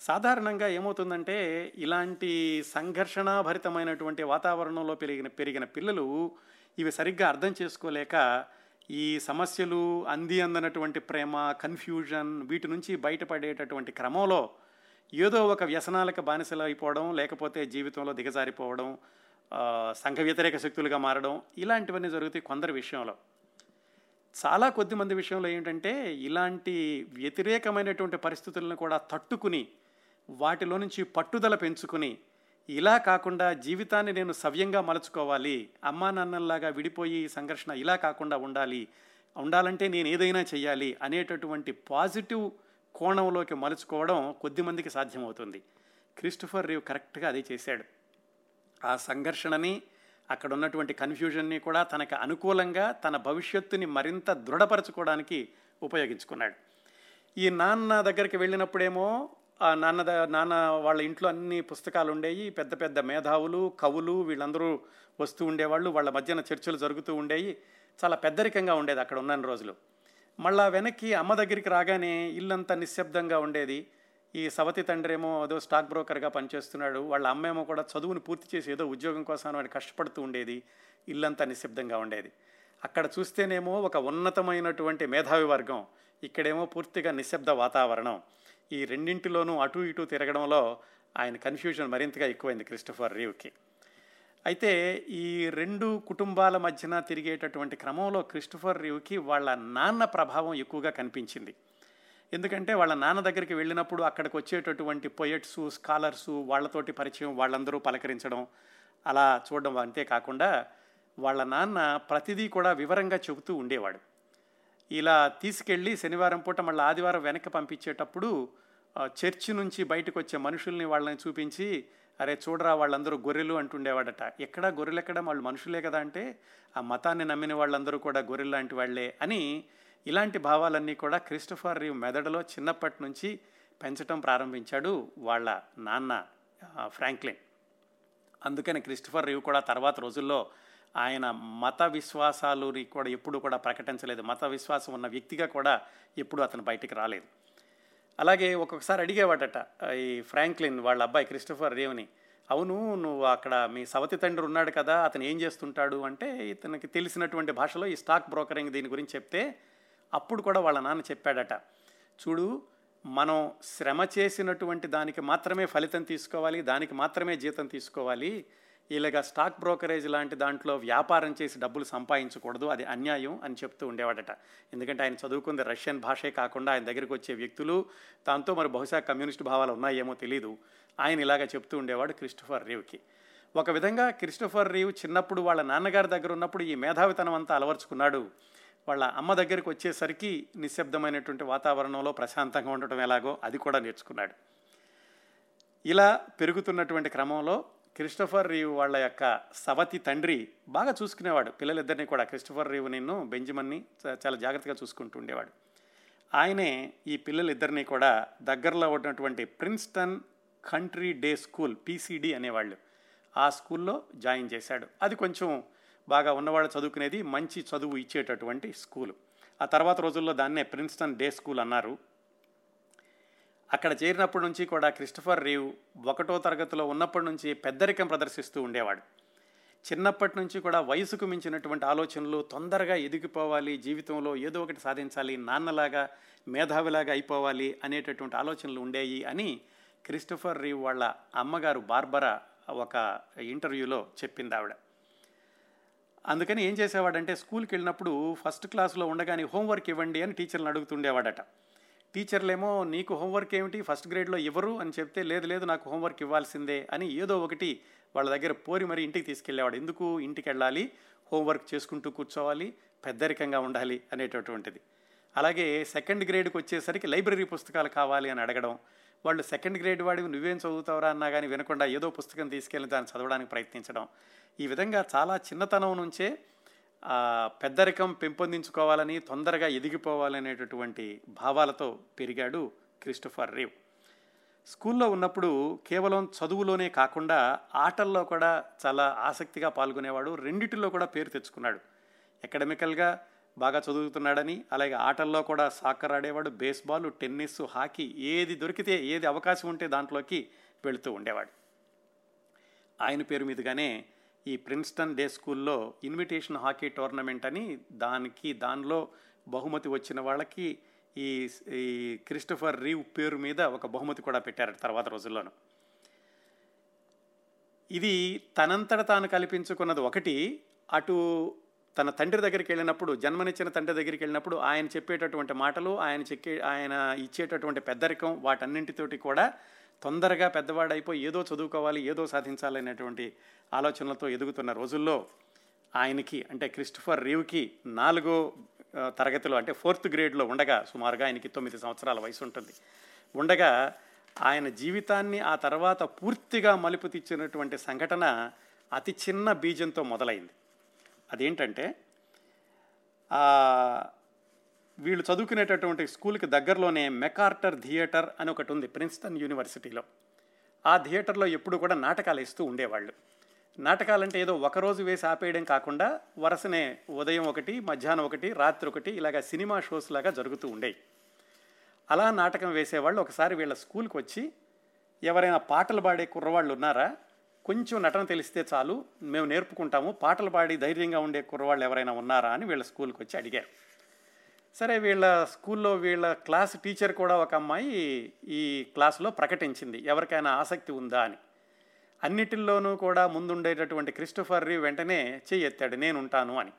సాధారణంగా ఏమవుతుందంటే ఇలాంటి సంఘర్షణాభరితమైనటువంటి వాతావరణంలో పెరిగిన పెరిగిన పిల్లలు ఇవి సరిగ్గా అర్థం చేసుకోలేక ఈ సమస్యలు అంది అందనటువంటి ప్రేమ కన్ఫ్యూజన్ వీటి నుంచి బయటపడేటటువంటి క్రమంలో ఏదో ఒక వ్యసనాలకు బానిసలు అయిపోవడం లేకపోతే జీవితంలో దిగజారిపోవడం సంఘ వ్యతిరేక శక్తులుగా మారడం ఇలాంటివన్నీ జరుగుతాయి కొందరి విషయంలో. చాలా కొద్ది మంది విషయంలో ఏంటంటే ఇలాంటి వ్యతిరేకమైనటువంటి పరిస్థితులను కూడా తట్టుకుని వాటిలో నుంచి పట్టుదల పెంచుకుని ఇలా కాకుండా జీవితాన్ని నేను సవ్యంగా మలుచుకోవాలి అమ్మా నాన్నల్లాగా విడిపోయి సంఘర్షణ ఇలా కాకుండా ఉండాలి ఉండాలంటే నేను ఏదైనా చేయాలి అనేటటువంటి పాజిటివ్ కోణంలోకి మలుచుకోవడం కొద్దిమందికి సాధ్యమవుతుంది. క్రిస్టఫర్ రీవ్ కరెక్ట్గా అదే చేశాడు. ఆ సంఘర్షణని అక్కడ ఉన్నటువంటి కన్ఫ్యూజన్ని కూడా తనకు అనుకూలంగా తన భవిష్యత్తుని మరింత దృఢపరచుకోవడానికి ఉపయోగించుకున్నాడు. ఈ నాన్న దగ్గరికి వెళ్ళినప్పుడేమో ఆ నాన్న ద- నాన్న వాళ్ళ ఇంట్లో అన్ని పుస్తకాలు ఉండేవి పెద్ద పెద్ద మేధావులు కవులు వీళ్ళందరూ వస్తూ ఉండేవాళ్ళు వాళ్ళ మధ్యన చర్చలు జరుగుతూ ఉండేవి చాలా పెద్దరికంగా ఉండేది అక్కడ ఉన్న రోజులు. మళ్ళా వెనక్కి అమ్మ దగ్గరికి రాగానే ఇల్లంతా నిశ్శబ్దంగా ఉండేది. ఈ సవతి తండ్రి ఏమో ఏదో స్టాక్ బ్రోకర్గా పనిచేస్తున్నాడు. వాళ్ళ అమ్మేమో కూడా చదువుని పూర్తి చేసి ఏదో ఉద్యోగం కోసం అని కష్టపడుతూ ఉండేది. ఇల్లంతా నిశ్శబ్దంగా ఉండేది. అక్కడ చూస్తేనేమో ఒక ఉన్నతమైనటువంటి మేధావి వర్గం. ఇక్కడేమో పూర్తిగా నిశ్శబ్ద వాతావరణం. ఈ రెండింటిలోనూ అటు ఇటు తిరగడంలో ఆయన కన్ఫ్యూజన్ మరింతగా ఎక్కువైంది క్రిస్టఫర్ రీవ్కి. అయితే ఈ రెండు కుటుంబాల మధ్యన తిరిగేటటువంటి క్రమంలో క్రిస్టఫర్ రీవ్కి వాళ్ళ నాన్న ప్రభావం ఎక్కువగా కనిపించింది. ఎందుకంటే వాళ్ళ నాన్న దగ్గరికి వెళ్ళినప్పుడు అక్కడికి వచ్చేటటువంటి పొయట్స్ స్కాలర్సు వాళ్ళతోటి పరిచయం వాళ్ళందరూ పలకరించడం అలా చూడడం అంతేకాకుండా వాళ్ళ నాన్న ప్రతిదీ కూడా వివరంగా చెబుతూ ఉండేవాడు. ఇలా తీసుకెళ్ళి శనివారం పూట మళ్ళీ ఆదివారం వెనక్కి పంపించేటప్పుడు చర్చి నుంచి బయటకు వచ్చే మనుషుల్ని వాళ్ళని చూపించి అరే చూడరా వాళ్ళందరూ గొర్రెలు అంటుండేవాడట. ఎక్కడ గొర్రెలు ఎక్కడ వాళ్ళు మనుషులే కదా అంటే ఆ మతాన్ని నమ్మిన వాళ్ళందరూ కూడా గొర్రెలు లాంటి వాళ్ళే అని ఇలాంటి భావాలన్నీ కూడా క్రిస్టఫర్ రీవ్ మెదడులో చిన్నప్పటి నుంచి పెంచడం ప్రారంభించాడు వాళ్ళ నాన్న ఫ్రాంక్లిన్. అందుకని క్రిస్టఫర్ రీవ్ కూడా తర్వాత రోజుల్లో ఆయన మత విశ్వాసాలుని కూడా ఎప్పుడు కూడా ప్రకటించలేదు. మత విశ్వాసం ఉన్న వ్యక్తిగా కూడా ఎప్పుడు అతను బయటికి రాలేదు. అలాగే ఒక్కొక్కసారి అడిగేవాడట ఈ ఫ్రాంక్లిన్ వాళ్ళ అబ్బాయి క్రిస్టఫర్ రేవ్ని అవును నువ్వు అక్కడ మీ సవతి తండ్రి ఉన్నాడు కదా అతను ఏం చేస్తుంటాడు? అంటే ఇతనికి తెలిసినటువంటి భాషలో ఈ స్టాక్ బ్రోకరింగ్ దీని గురించి చెప్తే అప్పుడు కూడా వాళ్ళ నాన్న చెప్పాడట చూడు మనం శ్రమ చేసినటువంటి దానికి మాత్రమే ఫలితం తీసుకోవాలి దానికి మాత్రమే జీతం తీసుకోవాలి. ఇలాగ స్టాక్ బ్రోకరేజ్ లాంటి దాంట్లో వ్యాపారం చేసి డబ్బులు సంపాదించకూడదు అది అన్యాయం అని చెప్తూ ఉండేవాడట. ఎందుకంటే ఆయన చదువుకుంది రష్యన్ భాషే కాకుండా ఆయన దగ్గరికి వచ్చే వ్యక్తులు దాంతో మరి బహుశా కమ్యూనిస్ట్ భావాలు ఉన్నాయేమో తెలీదు. ఆయన ఇలాగ చెప్తూ ఉండేవాడు క్రిస్టఫర్ రీవ్కి. ఒక విధంగా క్రిస్టఫర్ రీవ్ చిన్నప్పుడు వాళ్ళ నాన్నగారి దగ్గర ఉన్నప్పుడు ఈ మేధావితనం అంతా అలవర్చుకున్నాడు. వాళ్ళ అమ్మ దగ్గరికి వచ్చేసరికి నిశ్శబ్దమైనటువంటి వాతావరణంలో ప్రశాంతంగా ఉండటం ఎలాగో అది కూడా నేర్చుకున్నాడు. ఇలా పెరుగుతున్నటువంటి క్రమంలో క్రిస్టఫర్ రీవ్ వాళ్ళ యొక్క సవతి తండ్రి బాగా చూసుకునేవాడు. పిల్లలిద్దరిని కూడా క్రిస్టఫర్ రీవ్ నిన్ను బెంజమన్ని చ- చాలా జాగ్రత్తగా చూసుకుంటూ ఉండేవాడు. ఆయనే ఈ పిల్లలిద్దరిని కూడా దగ్గరలో ఉన్నటువంటి Princeton Country Day School PCD అనేవాళ్ళు ఆ స్కూల్లో జాయిన్ చేశాడు. అది కొంచెం బాగా ఉన్నవాళ్ళు చదువుకునేది మంచి చదువు ఇచ్చేటటువంటి స్కూలు. ఆ తర్వాత రోజుల్లో దాన్నే ప్రిన్స్టన్ డే స్కూల్ అన్నారు. అక్కడ చేరినప్పటి నుంచి కూడా క్రిస్టఫర్ రీవ్ ఒకటో తరగతిలో ఉన్నప్పటి నుంచి పెద్దరికం ప్రదర్శిస్తూ ఉండేవాడు. చిన్నప్పటి నుంచి కూడా వయసుకు మించినటువంటి ఆలోచనలు తొందరగా ఎదిగిపోవాలి జీవితంలో ఏదో ఒకటి సాధించాలి నాన్నలాగా మేధావిలాగా అయిపోవాలి అనేటటువంటి ఆలోచనలు ఉండేవి అని క్రిస్టఫర్ రీవ్ వాళ్ళ అమ్మగారు బార్బరా ఒక ఇంటర్వ్యూలో చెప్పింది ఆవిడ అందుకని ఏం చేసేవాడంటే స్కూల్కి వెళ్ళినప్పుడు ఫస్ట్ క్లాస్లో ఉండగానే హోంవర్క్ ఇవ్వండి అని టీచర్ని అడుగుతుండేవాడట. టీచర్లేమో నీకు హోంవర్క్ ఏమిటి? ఫస్ట్ గ్రేడ్లో ఇవ్వరు అని చెప్తే లేదు లేదు నాకు హోంవర్క్ ఇవ్వాల్సిందే అని ఏదో ఒకటి వాళ్ళ దగ్గర పోరి మరి ఇంటికి తీసుకెళ్ళేవాడు. ఎందుకు ఇంటికి వెళ్ళాలి హోంవర్క్ చేసుకుంటూ కూర్చోవాలి పెద్దరికంగా ఉండాలి అనేటటువంటిది. అలాగే సెకండ్ గ్రేడ్కి వచ్చేసరికి లైబ్రరీ పుస్తకాలు కావాలి అని అడగడం వాళ్ళు సెకండ్ గ్రేడ్ వాడివి నువ్వేం చదువుతావురా అన్నా కానీ వినకుండా ఏదో పుస్తకం తీసుకెళ్ళి దాన్ని చదవడానికి ప్రయత్నించడం. ఈ విధంగా చాలా చిన్నతనం నుంచే పెద్దరికం పెంపొందించుకోవాలని తొందరగా ఎదిగిపోవాలనేటటువంటి భావాలతో పెరిగాడు క్రిస్టోఫర్ రీవ్. స్కూల్లో ఉన్నప్పుడు కేవలం చదువులోనే కాకుండా ఆటల్లో కూడా చాలా ఆసక్తిగా పాల్గొనేవాడు. రెండిటిలో కూడా పేరు తెచ్చుకున్నాడు. ఎకడమికల్గా బాగా చదువుతున్నాడని అలాగే ఆటల్లో కూడా సాకర్ ఆడేవాడు బేస్బాల్ టెన్నిస్ హాకీ ఏది దొరికితే ఏది అవకాశం ఉంటే దాంట్లోకి వెళుతూ ఉండేవాడు. ఆయన పేరు మీదుగానే ఈ ప్రిన్స్టన్ డే స్కూల్లో ఇన్విటేషన్ హాకీ టోర్నమెంట్ అని దానికి దానిలో బహుమతి వచ్చిన వాళ్ళకి ఈ ఈ క్రిస్టఫర్ రీవ్ పేరు మీద ఒక బహుమతి కూడా పెట్టారు తర్వాత రోజుల్లోనూ. ఇది తనంతట తాను కల్పించుకున్నది ఒకటి అటు తన తండ్రి దగ్గరికి వెళ్ళినప్పుడు జన్మనిచ్చిన తండ్రి దగ్గరికి వెళ్ళినప్పుడు ఆయన చెప్పేటటువంటి మాటలు ఆయన చెక్కే ఆయన ఇచ్చేటటువంటి పెద్దరికం వాటన్నింటితోటి కూడా తొందరగా పెద్దవాడైపోయి ఏదో చదువుకోవాలి ఏదో సాధించాలనేటువంటి ఆలోచనలతో ఎదుగుతున్న రోజుల్లో ఆయనకి అంటే క్రిస్టఫర్ రీవ్కి నాలుగో తరగతిలో అంటే ఫోర్త్ గ్రేడ్లో ఉండగా సుమారుగా ఆయనకి తొమ్మిది సంవత్సరాల వయసు ఉంటుంది. ఉండగా ఆయన జీవితాన్ని ఆ తర్వాత పూర్తిగా మలుపు తెచ్చినటువంటి సంఘటన అతి చిన్న బీజంతో మొదలైంది. అదేంటంటే వీళ్ళు చదువుకునేటటువంటి స్కూల్కి దగ్గరలోనే మెకార్టర్ థియేటర్ అని ఒకటి ఉంది ప్రిన్స్టన్ యూనివర్సిటీలో. ఆ థియేటర్లో ఎప్పుడు కూడా నాటకాలు ఇస్తూ ఉండేవాళ్ళు. నాటకాలంటే ఏదో ఒకరోజు వేసి ఆపేయడం కాకుండా వరుసనే ఉదయం ఒకటి మధ్యాహ్నం ఒకటి రాత్రి ఒకటి ఇలాగ సినిమా షోస్ లాగా జరుగుతూ ఉండేవి. అలా నాటకం వేసేవాళ్ళు. ఒకసారి వీళ్ళ స్కూల్కి వచ్చి ఎవరైనా పాటలు పాడే కుర్రవాళ్ళు ఉన్నారా? కొంచెం నటన తెలిస్తే చాలు మేము నేర్పుకుంటాము పాటలు పాడి ధైర్యంగా ఉండే కుర్రవాళ్ళు ఎవరైనా ఉన్నారా అని వీళ్ళ స్కూల్కి వచ్చి అడిగారు. సరే వీళ్ళ స్కూల్లో వీళ్ళ క్లాస్ టీచర్ కూడా ఒక అమ్మాయి ఈ క్లాసులో ప్రకటించింది ఎవరికైనా ఆసక్తి ఉందా అని. అన్నిటిల్లోనూ కూడా ముందుండేటటువంటి క్రిస్టోఫర్ రీ వెంటనే చెయ్యెత్తాడు నేను ఉంటాను అని.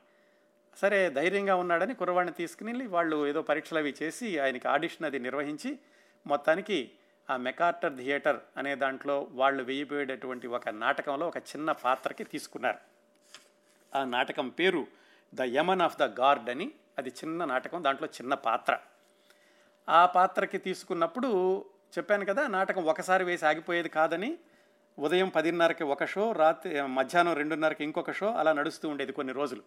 సరే ధైర్యంగా ఉన్నాడని కుర్రవాడిని తీసుకుని వెళ్ళి వాళ్ళు ఏదో పరీక్షలు అవి చేసి ఆయనకి ఆడిషన్ అది నిర్వహించి మొత్తానికి ఆ మెకార్టర్ థియేటర్ అనే దాంట్లో వాళ్ళు వేయబోయేటటువంటి ఒక నాటకంలో ఒక చిన్న పాత్రకి తీసుకున్నారు. ఆ నాటకం పేరు the yeoman of the guard అని అది చిన్న నాటకం దాంట్లో చిన్న పాత్ర. ఆ పాత్రకి తీసుకున్నప్పుడు చెప్పాను కదా నాటకం ఒకసారి వేసి ఆగిపోయేది కాదని ఉదయం పదిన్నరకి ఒక షో రాత్రి మధ్యాహ్నం రెండున్నరకి ఇంకొక షో అలా నడుస్తూ ఉండేది కొన్ని రోజులు.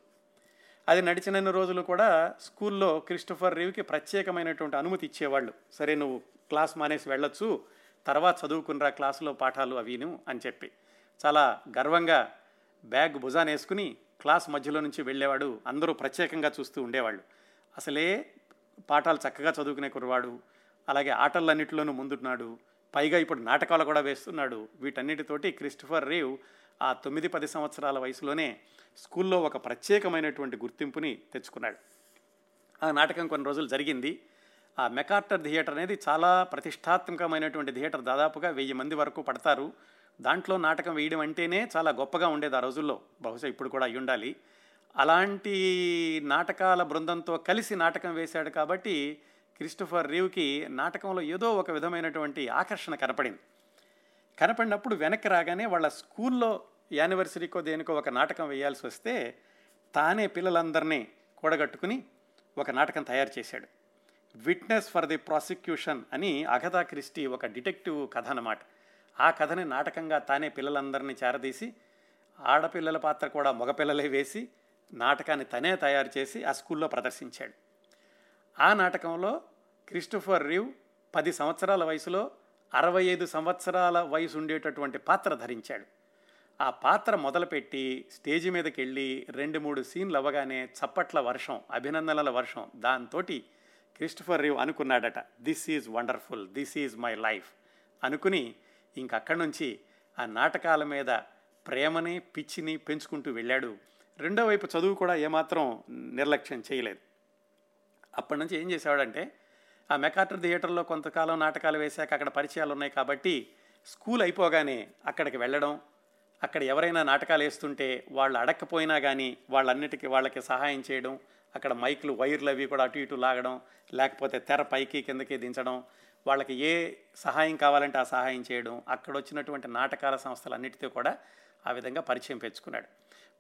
అది నడిచిన రోజులు కూడా స్కూల్లో క్రిస్టఫర్ రీవ్కి ప్రత్యేకమైనటువంటి అనుమతి ఇచ్చేవాళ్ళు. సరే నువ్వు క్లాస్ మానేసి వెళ్ళొచ్చు తర్వాత చదువుకునిరా క్లాసులో పాఠాలు అవిను అని చెప్పి. చాలా గర్వంగా బ్యాగ్ భుజాన వేసుకుని క్లాస్ మధ్యలో నుంచి వెళ్ళేవాడు అందరూ ప్రత్యేకంగా చూస్తూ ఉండేవాళ్ళు. అసలే పాఠాలు చక్కగా చదువుకునే కురవాడు అలాగే ఆటలన్నింటిలోనూ ముందున్నాడు పైగా ఇప్పుడు నాటకాలు కూడా వేస్తున్నాడు. వీటన్నిటితోటి క్రిస్టఫర్ రీవ్ ఆ తొమ్మిది పది సంవత్సరాల వయసులోనే స్కూల్లో ఒక ప్రత్యేకమైనటువంటి గుర్తింపుని తెచ్చుకున్నాడు. ఆ నాటకం కొన్ని రోజులు జరిగింది. ఆ మెకార్టర్ థియేటర్ అనేది చాలా ప్రతిష్టాత్మకమైనటువంటి థియేటర్. దాదాపుగా వెయ్యి మంది వరకు పడతారు. దాంట్లో నాటకం వేయడం అంటేనే చాలా గొప్పగా ఉండేది ఆ రోజుల్లో. బహుశా ఇప్పుడు కూడా అయి ఉండాలి. అలాంటి నాటకాల బృందంతో కలిసి నాటకం వేశాడు కాబట్టి క్రిస్టోఫర్ రీవ్కి నాటకంలో ఏదో ఒక విధమైనటువంటి ఆకర్షణ కనపడింది. కనపడినప్పుడు వెనక్కి రాగానే వాళ్ళ స్కూల్లో యానివర్సరీకో దేనికో ఒక నాటకం వేయాల్సి వస్తే తానే పిల్లలందరినీ కూడగట్టుకుని ఒక నాటకం తయారు చేశాడు. విట్నెస్ ఫర్ ది ప్రాసిక్యూషన్ అని అగతా క్రిస్టీ ఒక డిటెక్టివ్ కథ అన్నమాట. ఆ కథని నాటకంగా తానే పిల్లలందరినీ చేరదీసి ఆడపిల్లల పాత్ర కూడా మగపిల్లలే వేసి నాటకాన్ని తనే తయారు చేసి ఆ స్కూల్లో ప్రదర్శించాడు. ఆ నాటకంలో క్రిస్టోఫర్ రివ్ పది సంవత్సరాల వయసులో అరవై ఐదు సంవత్సరాల వయసు ఉండేటటువంటి పాత్ర ధరించాడు. ఆ పాత్ర మొదలుపెట్టి స్టేజ్ మీదకి వెళ్ళి రెండు మూడు సీన్లు అవ్వగానే చప్పట్ల వర్షం అభినందనల వర్షం. దాంతో Christopher Reeve అనుకున్నాడట this is wonderful this is my life అనుకుని ఇంకక్కడి నుంచి ఆ నాటకాల మీద ప్రేమని పిచ్చిని పెంచుకుంటూ వెళ్ళాడు. రెండో వైపు చదువు కూడా ఏమాత్రం నిర్లక్ష్యం చేయలేదు. అప్పటి నుంచి ఏం చేసేవాడంటే ఆ మెకాటర్ థియేటర్లో కొంతకాలం నాటకాలు వేశాక అక్కడ పరిచయాలు ఉన్నాయి కాబట్టి స్కూల్ అయిపోగానే అక్కడికి వెళ్ళడం అక్కడ ఎవరైనా నాటకాలు వేస్తుంటే వాళ్ళు అడక్కపోయినా కానీ వాళ్ళన్నిటికీ వాళ్ళకి సహాయం చేయడం అక్కడ మైకులు వైర్లు అవి కూడా అటు ఇటు లాగడం లేకపోతే తెర పైకి కిందకి దించడం వాళ్ళకి ఏ సహాయం కావాలంటే ఆ సహాయం చేయడం అక్కడ వచ్చినటువంటి నాటకాల సంస్థలన్నిటితో కూడా ఆ విధంగా పరిచయం పెంచుకున్నాడు.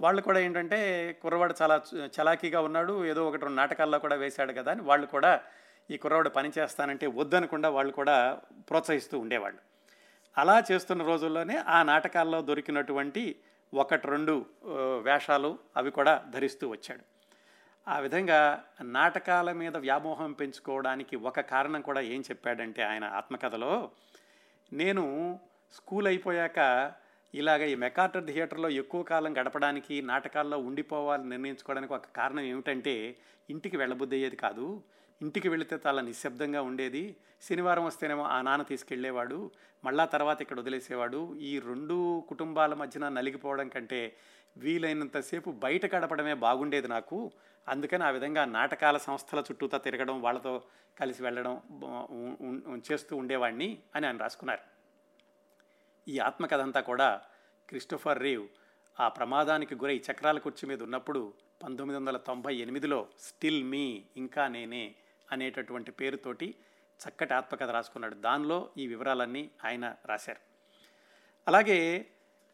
వాళ్ళు కూడా ఏంటంటే కుర్రవాడు చాలా చలాకీగా ఉన్నాడు ఏదో ఒకటి రెండు నాటకాల్లో కూడా వేశాడు కదా అని వాళ్ళు కూడా ఈ కుర్రవాడు పని చేస్తానంటే వద్దనకుండా వాళ్ళు కూడా ప్రోత్సహిస్తూ ఉండేవాళ్ళు. అలా చేస్తున్న రోజుల్లోనే ఆ నాటకాల్లో దొరికినటువంటి ఒకటి రెండు వేషాలు అవి కూడా ధరిస్తూ వచ్చాడు. ఆ విధంగా నాటకాల మీద వ్యామోహం పెంచుకోవడానికి ఒక కారణం కూడా ఏం చెప్పాడంటే ఆయన ఆత్మకథలో నేను స్కూల్ అయిపోయాక ఇలాగ ఈ మెకార్టర్ థియేటర్లో ఎక్కువ కాలం గడపడానికి నాటకాల్లో ఉండిపోవాలని నిర్ణయించుకోవడానికి ఒక కారణం ఏమిటంటే ఇంటికి వెళ్ళబుద్ధి అయ్యేది కాదు. ఇంటికి వెళితే చాలా నిశ్శబ్దంగా ఉండేది. శనివారం వస్తేనేమో ఆ నాన్న తీసుకెళ్ళేవాడు. మళ్ళా తర్వాత ఇక్కడ వదిలేసేవాడు. ఈ రెండు కుటుంబాల మధ్యన నలిగిపోవడం కంటే వీలైనంతసేపు బయట గడపడమే బాగుండేది నాకు. అందుకని ఆ విధంగా నాటకాల సంస్థల చుట్టూతా తిరగడం వాళ్ళతో కలిసి వెళ్ళడం చేస్తూ ఉండేవాడిని అని ఆయన రాసుకున్నారు. ఈ ఆత్మకథ అంతా కూడా క్రిస్టోఫర్ రీవ్ ఆ ప్రమాదానికి గురై చక్రాల కుర్చీ మీద ఉన్నప్పుడు పంతొమ్మిది వందల తొంభై ఎనిమిదిలో స్టిల్ మీ ఇంకా నేనే అనేటటువంటి పేరుతోటి చక్కటి ఆత్మకథ రాసుకున్నాడు. దానిలో ఈ వివరాలన్నీ ఆయన రాశారు. అలాగే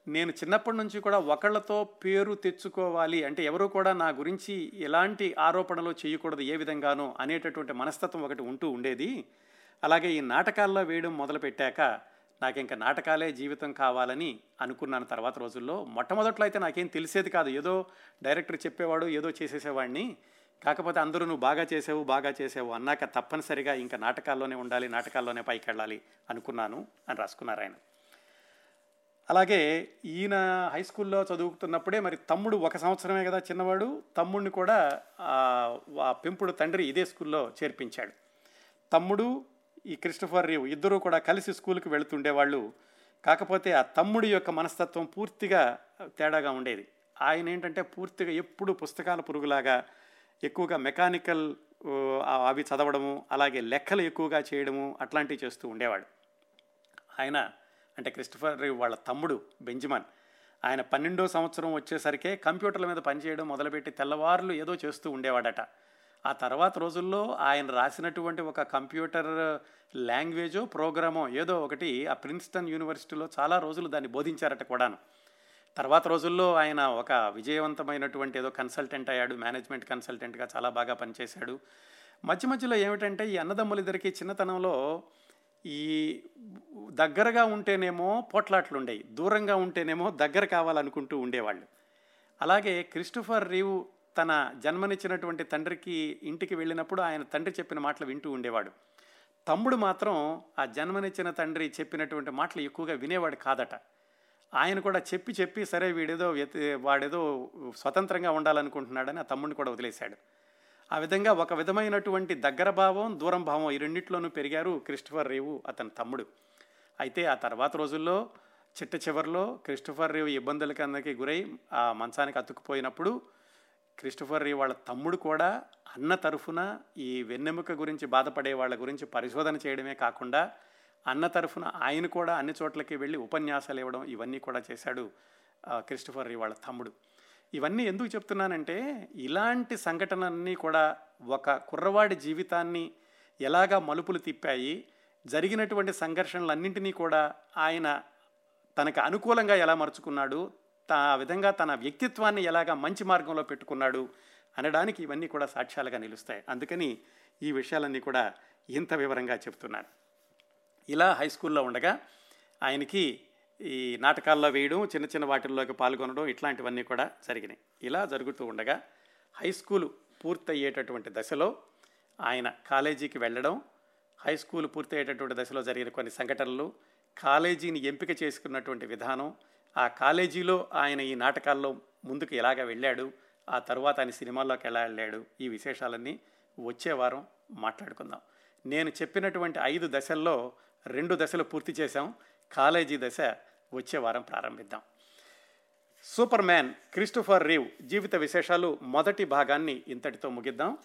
నేను చిన్నప్పటి నుంచి కూడా ఒకళ్ళతో పేరు తెచ్చుకోవాలి అంటే ఎవరు కూడా నా గురించి ఎలాంటి ఆరోపణలు చేయకూడదు ఏ విధంగానో అనేటటువంటి మనస్తత్వం ఒకటి ఉంటూ ఉండేది. అలాగే ఈ నాటకాల్లో వేయడం మొదలుపెట్టాక నాకు ఇంకా నాటకాలే జీవితం కావాలని అనుకున్నాను తర్వాత రోజుల్లో. మొట్టమొదట్లో అయితే నాకేం తెలిసేది కాదు. ఏదో డైరెక్టర్ చెప్పేవాడు ఏదో చేసేసేవాడిని. కాకపోతే అందరూ నువ్వు బాగా చేసావు బాగా చేసావు అన్నాక తప్పనిసరిగా ఇంకా నాటకాల్లోనే ఉండాలి నాటకాల్లోనే పైకి వెళ్ళాలి అనుకున్నాను అని రాసుకున్నారు ఆయన. అలాగే ఈయన హై స్కూల్లో చదువుతున్నప్పుడే మరి తమ్ముడు ఒక సంవత్సరమే కదా చిన్నవాడు తమ్ముడిని కూడా ఆ, ఆ పెంపుడు తండ్రి ఇదే స్కూల్లో చేర్పించాడు. తమ్ముడు ఈ క్రిస్టఫర్ రీవ్ ఇద్దరూ కూడా కలిసి స్కూల్కి వెళుతుండేవాళ్ళు. కాకపోతే ఆ తమ్ముడి యొక్క మనస్తత్వం పూర్తిగా తేడాగా ఉండేది. ఆయన ఏంటంటే పూర్తిగా ఎప్పుడు పుస్తకాల పురుగులాగా ఎక్కువగా మెకానికల్ అవి చదవడము అలాగే లెక్కలు ఎక్కువగా చేయడము అట్లాంటివి చేస్తూ ఉండేవాడు. ఆయన అంటే క్రిస్టఫర్ వాళ్ళ తమ్ముడు బెంజమన్. ఆయన పన్నెండో సంవత్సరం వచ్చేసరికే కంప్యూటర్ల మీద పనిచేయడం మొదలుపెట్టి తెల్లవారులు ఏదో చేస్తూ ఉండేవాడట. ఆ తర్వాత రోజుల్లో ఆయన రాసినటువంటి ఒక కంప్యూటర్ లాంగ్వేజో ప్రోగ్రామో ఏదో ఒకటి ఆ ప్రిన్స్టన్ యూనివర్సిటీలో చాలా రోజులు దాన్ని బోధించారట కూడాను. తర్వాత రోజుల్లో ఆయన ఒక విజయవంతమైనటువంటి ఏదో కన్సల్టెంట్ అయ్యాడు మేనేజ్మెంట్ కన్సల్టెంట్గా చాలా బాగా పనిచేశాడు. మధ్య మధ్యలో ఏమిటంటే ఈ అన్నదమ్ములిద్దరికీ చిన్నతనంలో ఈ దగ్గరగా ఉంటేనేమో పోట్లాట్లు ఉండేవి దూరంగా ఉంటేనేమో దగ్గర కావాలనుకుంటూ ఉండేవాళ్ళు. అలాగే క్రిస్టోఫర్ రీవ్ తన జన్మనిచ్చినటువంటి తండ్రికి ఇంటికి వెళ్ళినప్పుడు ఆయన తండ్రి చెప్పిన మాటలు వింటూ ఉండేవాడు. తమ్ముడు మాత్రం ఆ జన్మనిచ్చిన తండ్రి చెప్పినటువంటి మాటలు ఎక్కువగా వినేవాడు కాదట. ఆయన కూడా చెప్పి చెప్పి సరే వీడేదో వాడేదో స్వతంత్రంగా ఉండాలనుకుంటున్నాడని ఆ తమ్ముడిని కూడా వదిలేశాడు. ఆ విధంగా ఒక విధమైనటువంటి దగ్గర భావం దూరం భావం ఈ రెండింటిలోనూ పెరిగారు క్రిస్టఫర్ రేవు అతని తమ్ముడు. అయితే ఆ తర్వాత రోజుల్లో చిట్ట చివరిలో క్రిస్టఫర్ రేవు ఇబ్బందులకి అందరికీ గురై ఆ మంచానికి అతుక్కుపోయినప్పుడు క్రిస్టఫర్ రీ వాళ్ళ తమ్ముడు కూడా అన్న తరఫున ఈ వెన్నెముక గురించి బాధపడే వాళ్ళ గురించి పరిశోధన చేయడమే కాకుండా అన్న తరఫున ఆయన కూడా అన్ని చోట్లకి వెళ్ళి ఉపన్యాసాలు ఇవ్వడం ఇవన్నీ కూడా చేశాడు క్రిస్టఫర్ వాళ్ళ తమ్ముడు. ఇవన్నీ ఎందుకు చెప్తున్నానంటే ఇలాంటి సంఘటనలన్నీ కూడా ఒక కుర్రవాడి జీవితాన్ని ఎలాగా మలుపులు తిప్పాయి జరిగినటువంటి సంఘర్షణలన్నింటినీ కూడా ఆయన తనకు అనుకూలంగా ఎలా మరుచుకున్నాడు తా ఆ విధంగా తన వ్యక్తిత్వాన్ని ఎలాగా మంచి మార్గంలో పెట్టుకున్నాడు అనడానికి ఇవన్నీ కూడా సాక్ష్యాలుగా నిలుస్తాయి. అందుకని ఈ విషయాలన్నీ కూడా ఇంత వివరంగా చెప్తున్నాను. ఇలా హై స్కూల్లో ఉండగా ఆయనకి ఈ నాటకాల్లో వేయడం చిన్న చిన్న వాటిల్లోకి పాల్గొనడం ఇట్లాంటివన్నీ కూడా జరిగినాయి. ఇలా జరుగుతూ ఉండగా హై స్కూల్ పూర్తయ్యేటటువంటి దశలో ఆయన కాలేజీకి వెళ్ళడం హై స్కూల్ పూర్తయ్యేటటువంటి దశలో జరిగిన కొన్ని సంఘటనలు కాలేజీని ఎంపిక చేసుకున్నటువంటి విధానం ఆ కాలేజీలో ఆయన ఈ నాటకాల్లో ముందుకు ఎలాగ వెళ్ళాడు ఆ తర్వాత ఆయన సినిమాల్లోకి ఎలా వెళ్ళాడు ఈ విశేషాలన్నీ వచ్చే వారం మాట్లాడుకుందాం. నేను చెప్పినటువంటి ఐదు దశల్లో రెండు దశలు పూర్తి చేశాం. కాలేజీ దశ వచ్చే వారం ప్రారంభిద్దాం. సూపర్ మ్యాన్ క్రిస్టోఫర్ రీవ్ జీవిత విశేషాలు మొదటి భాగాన్ని ఇంతటితో ముగిద్దాం.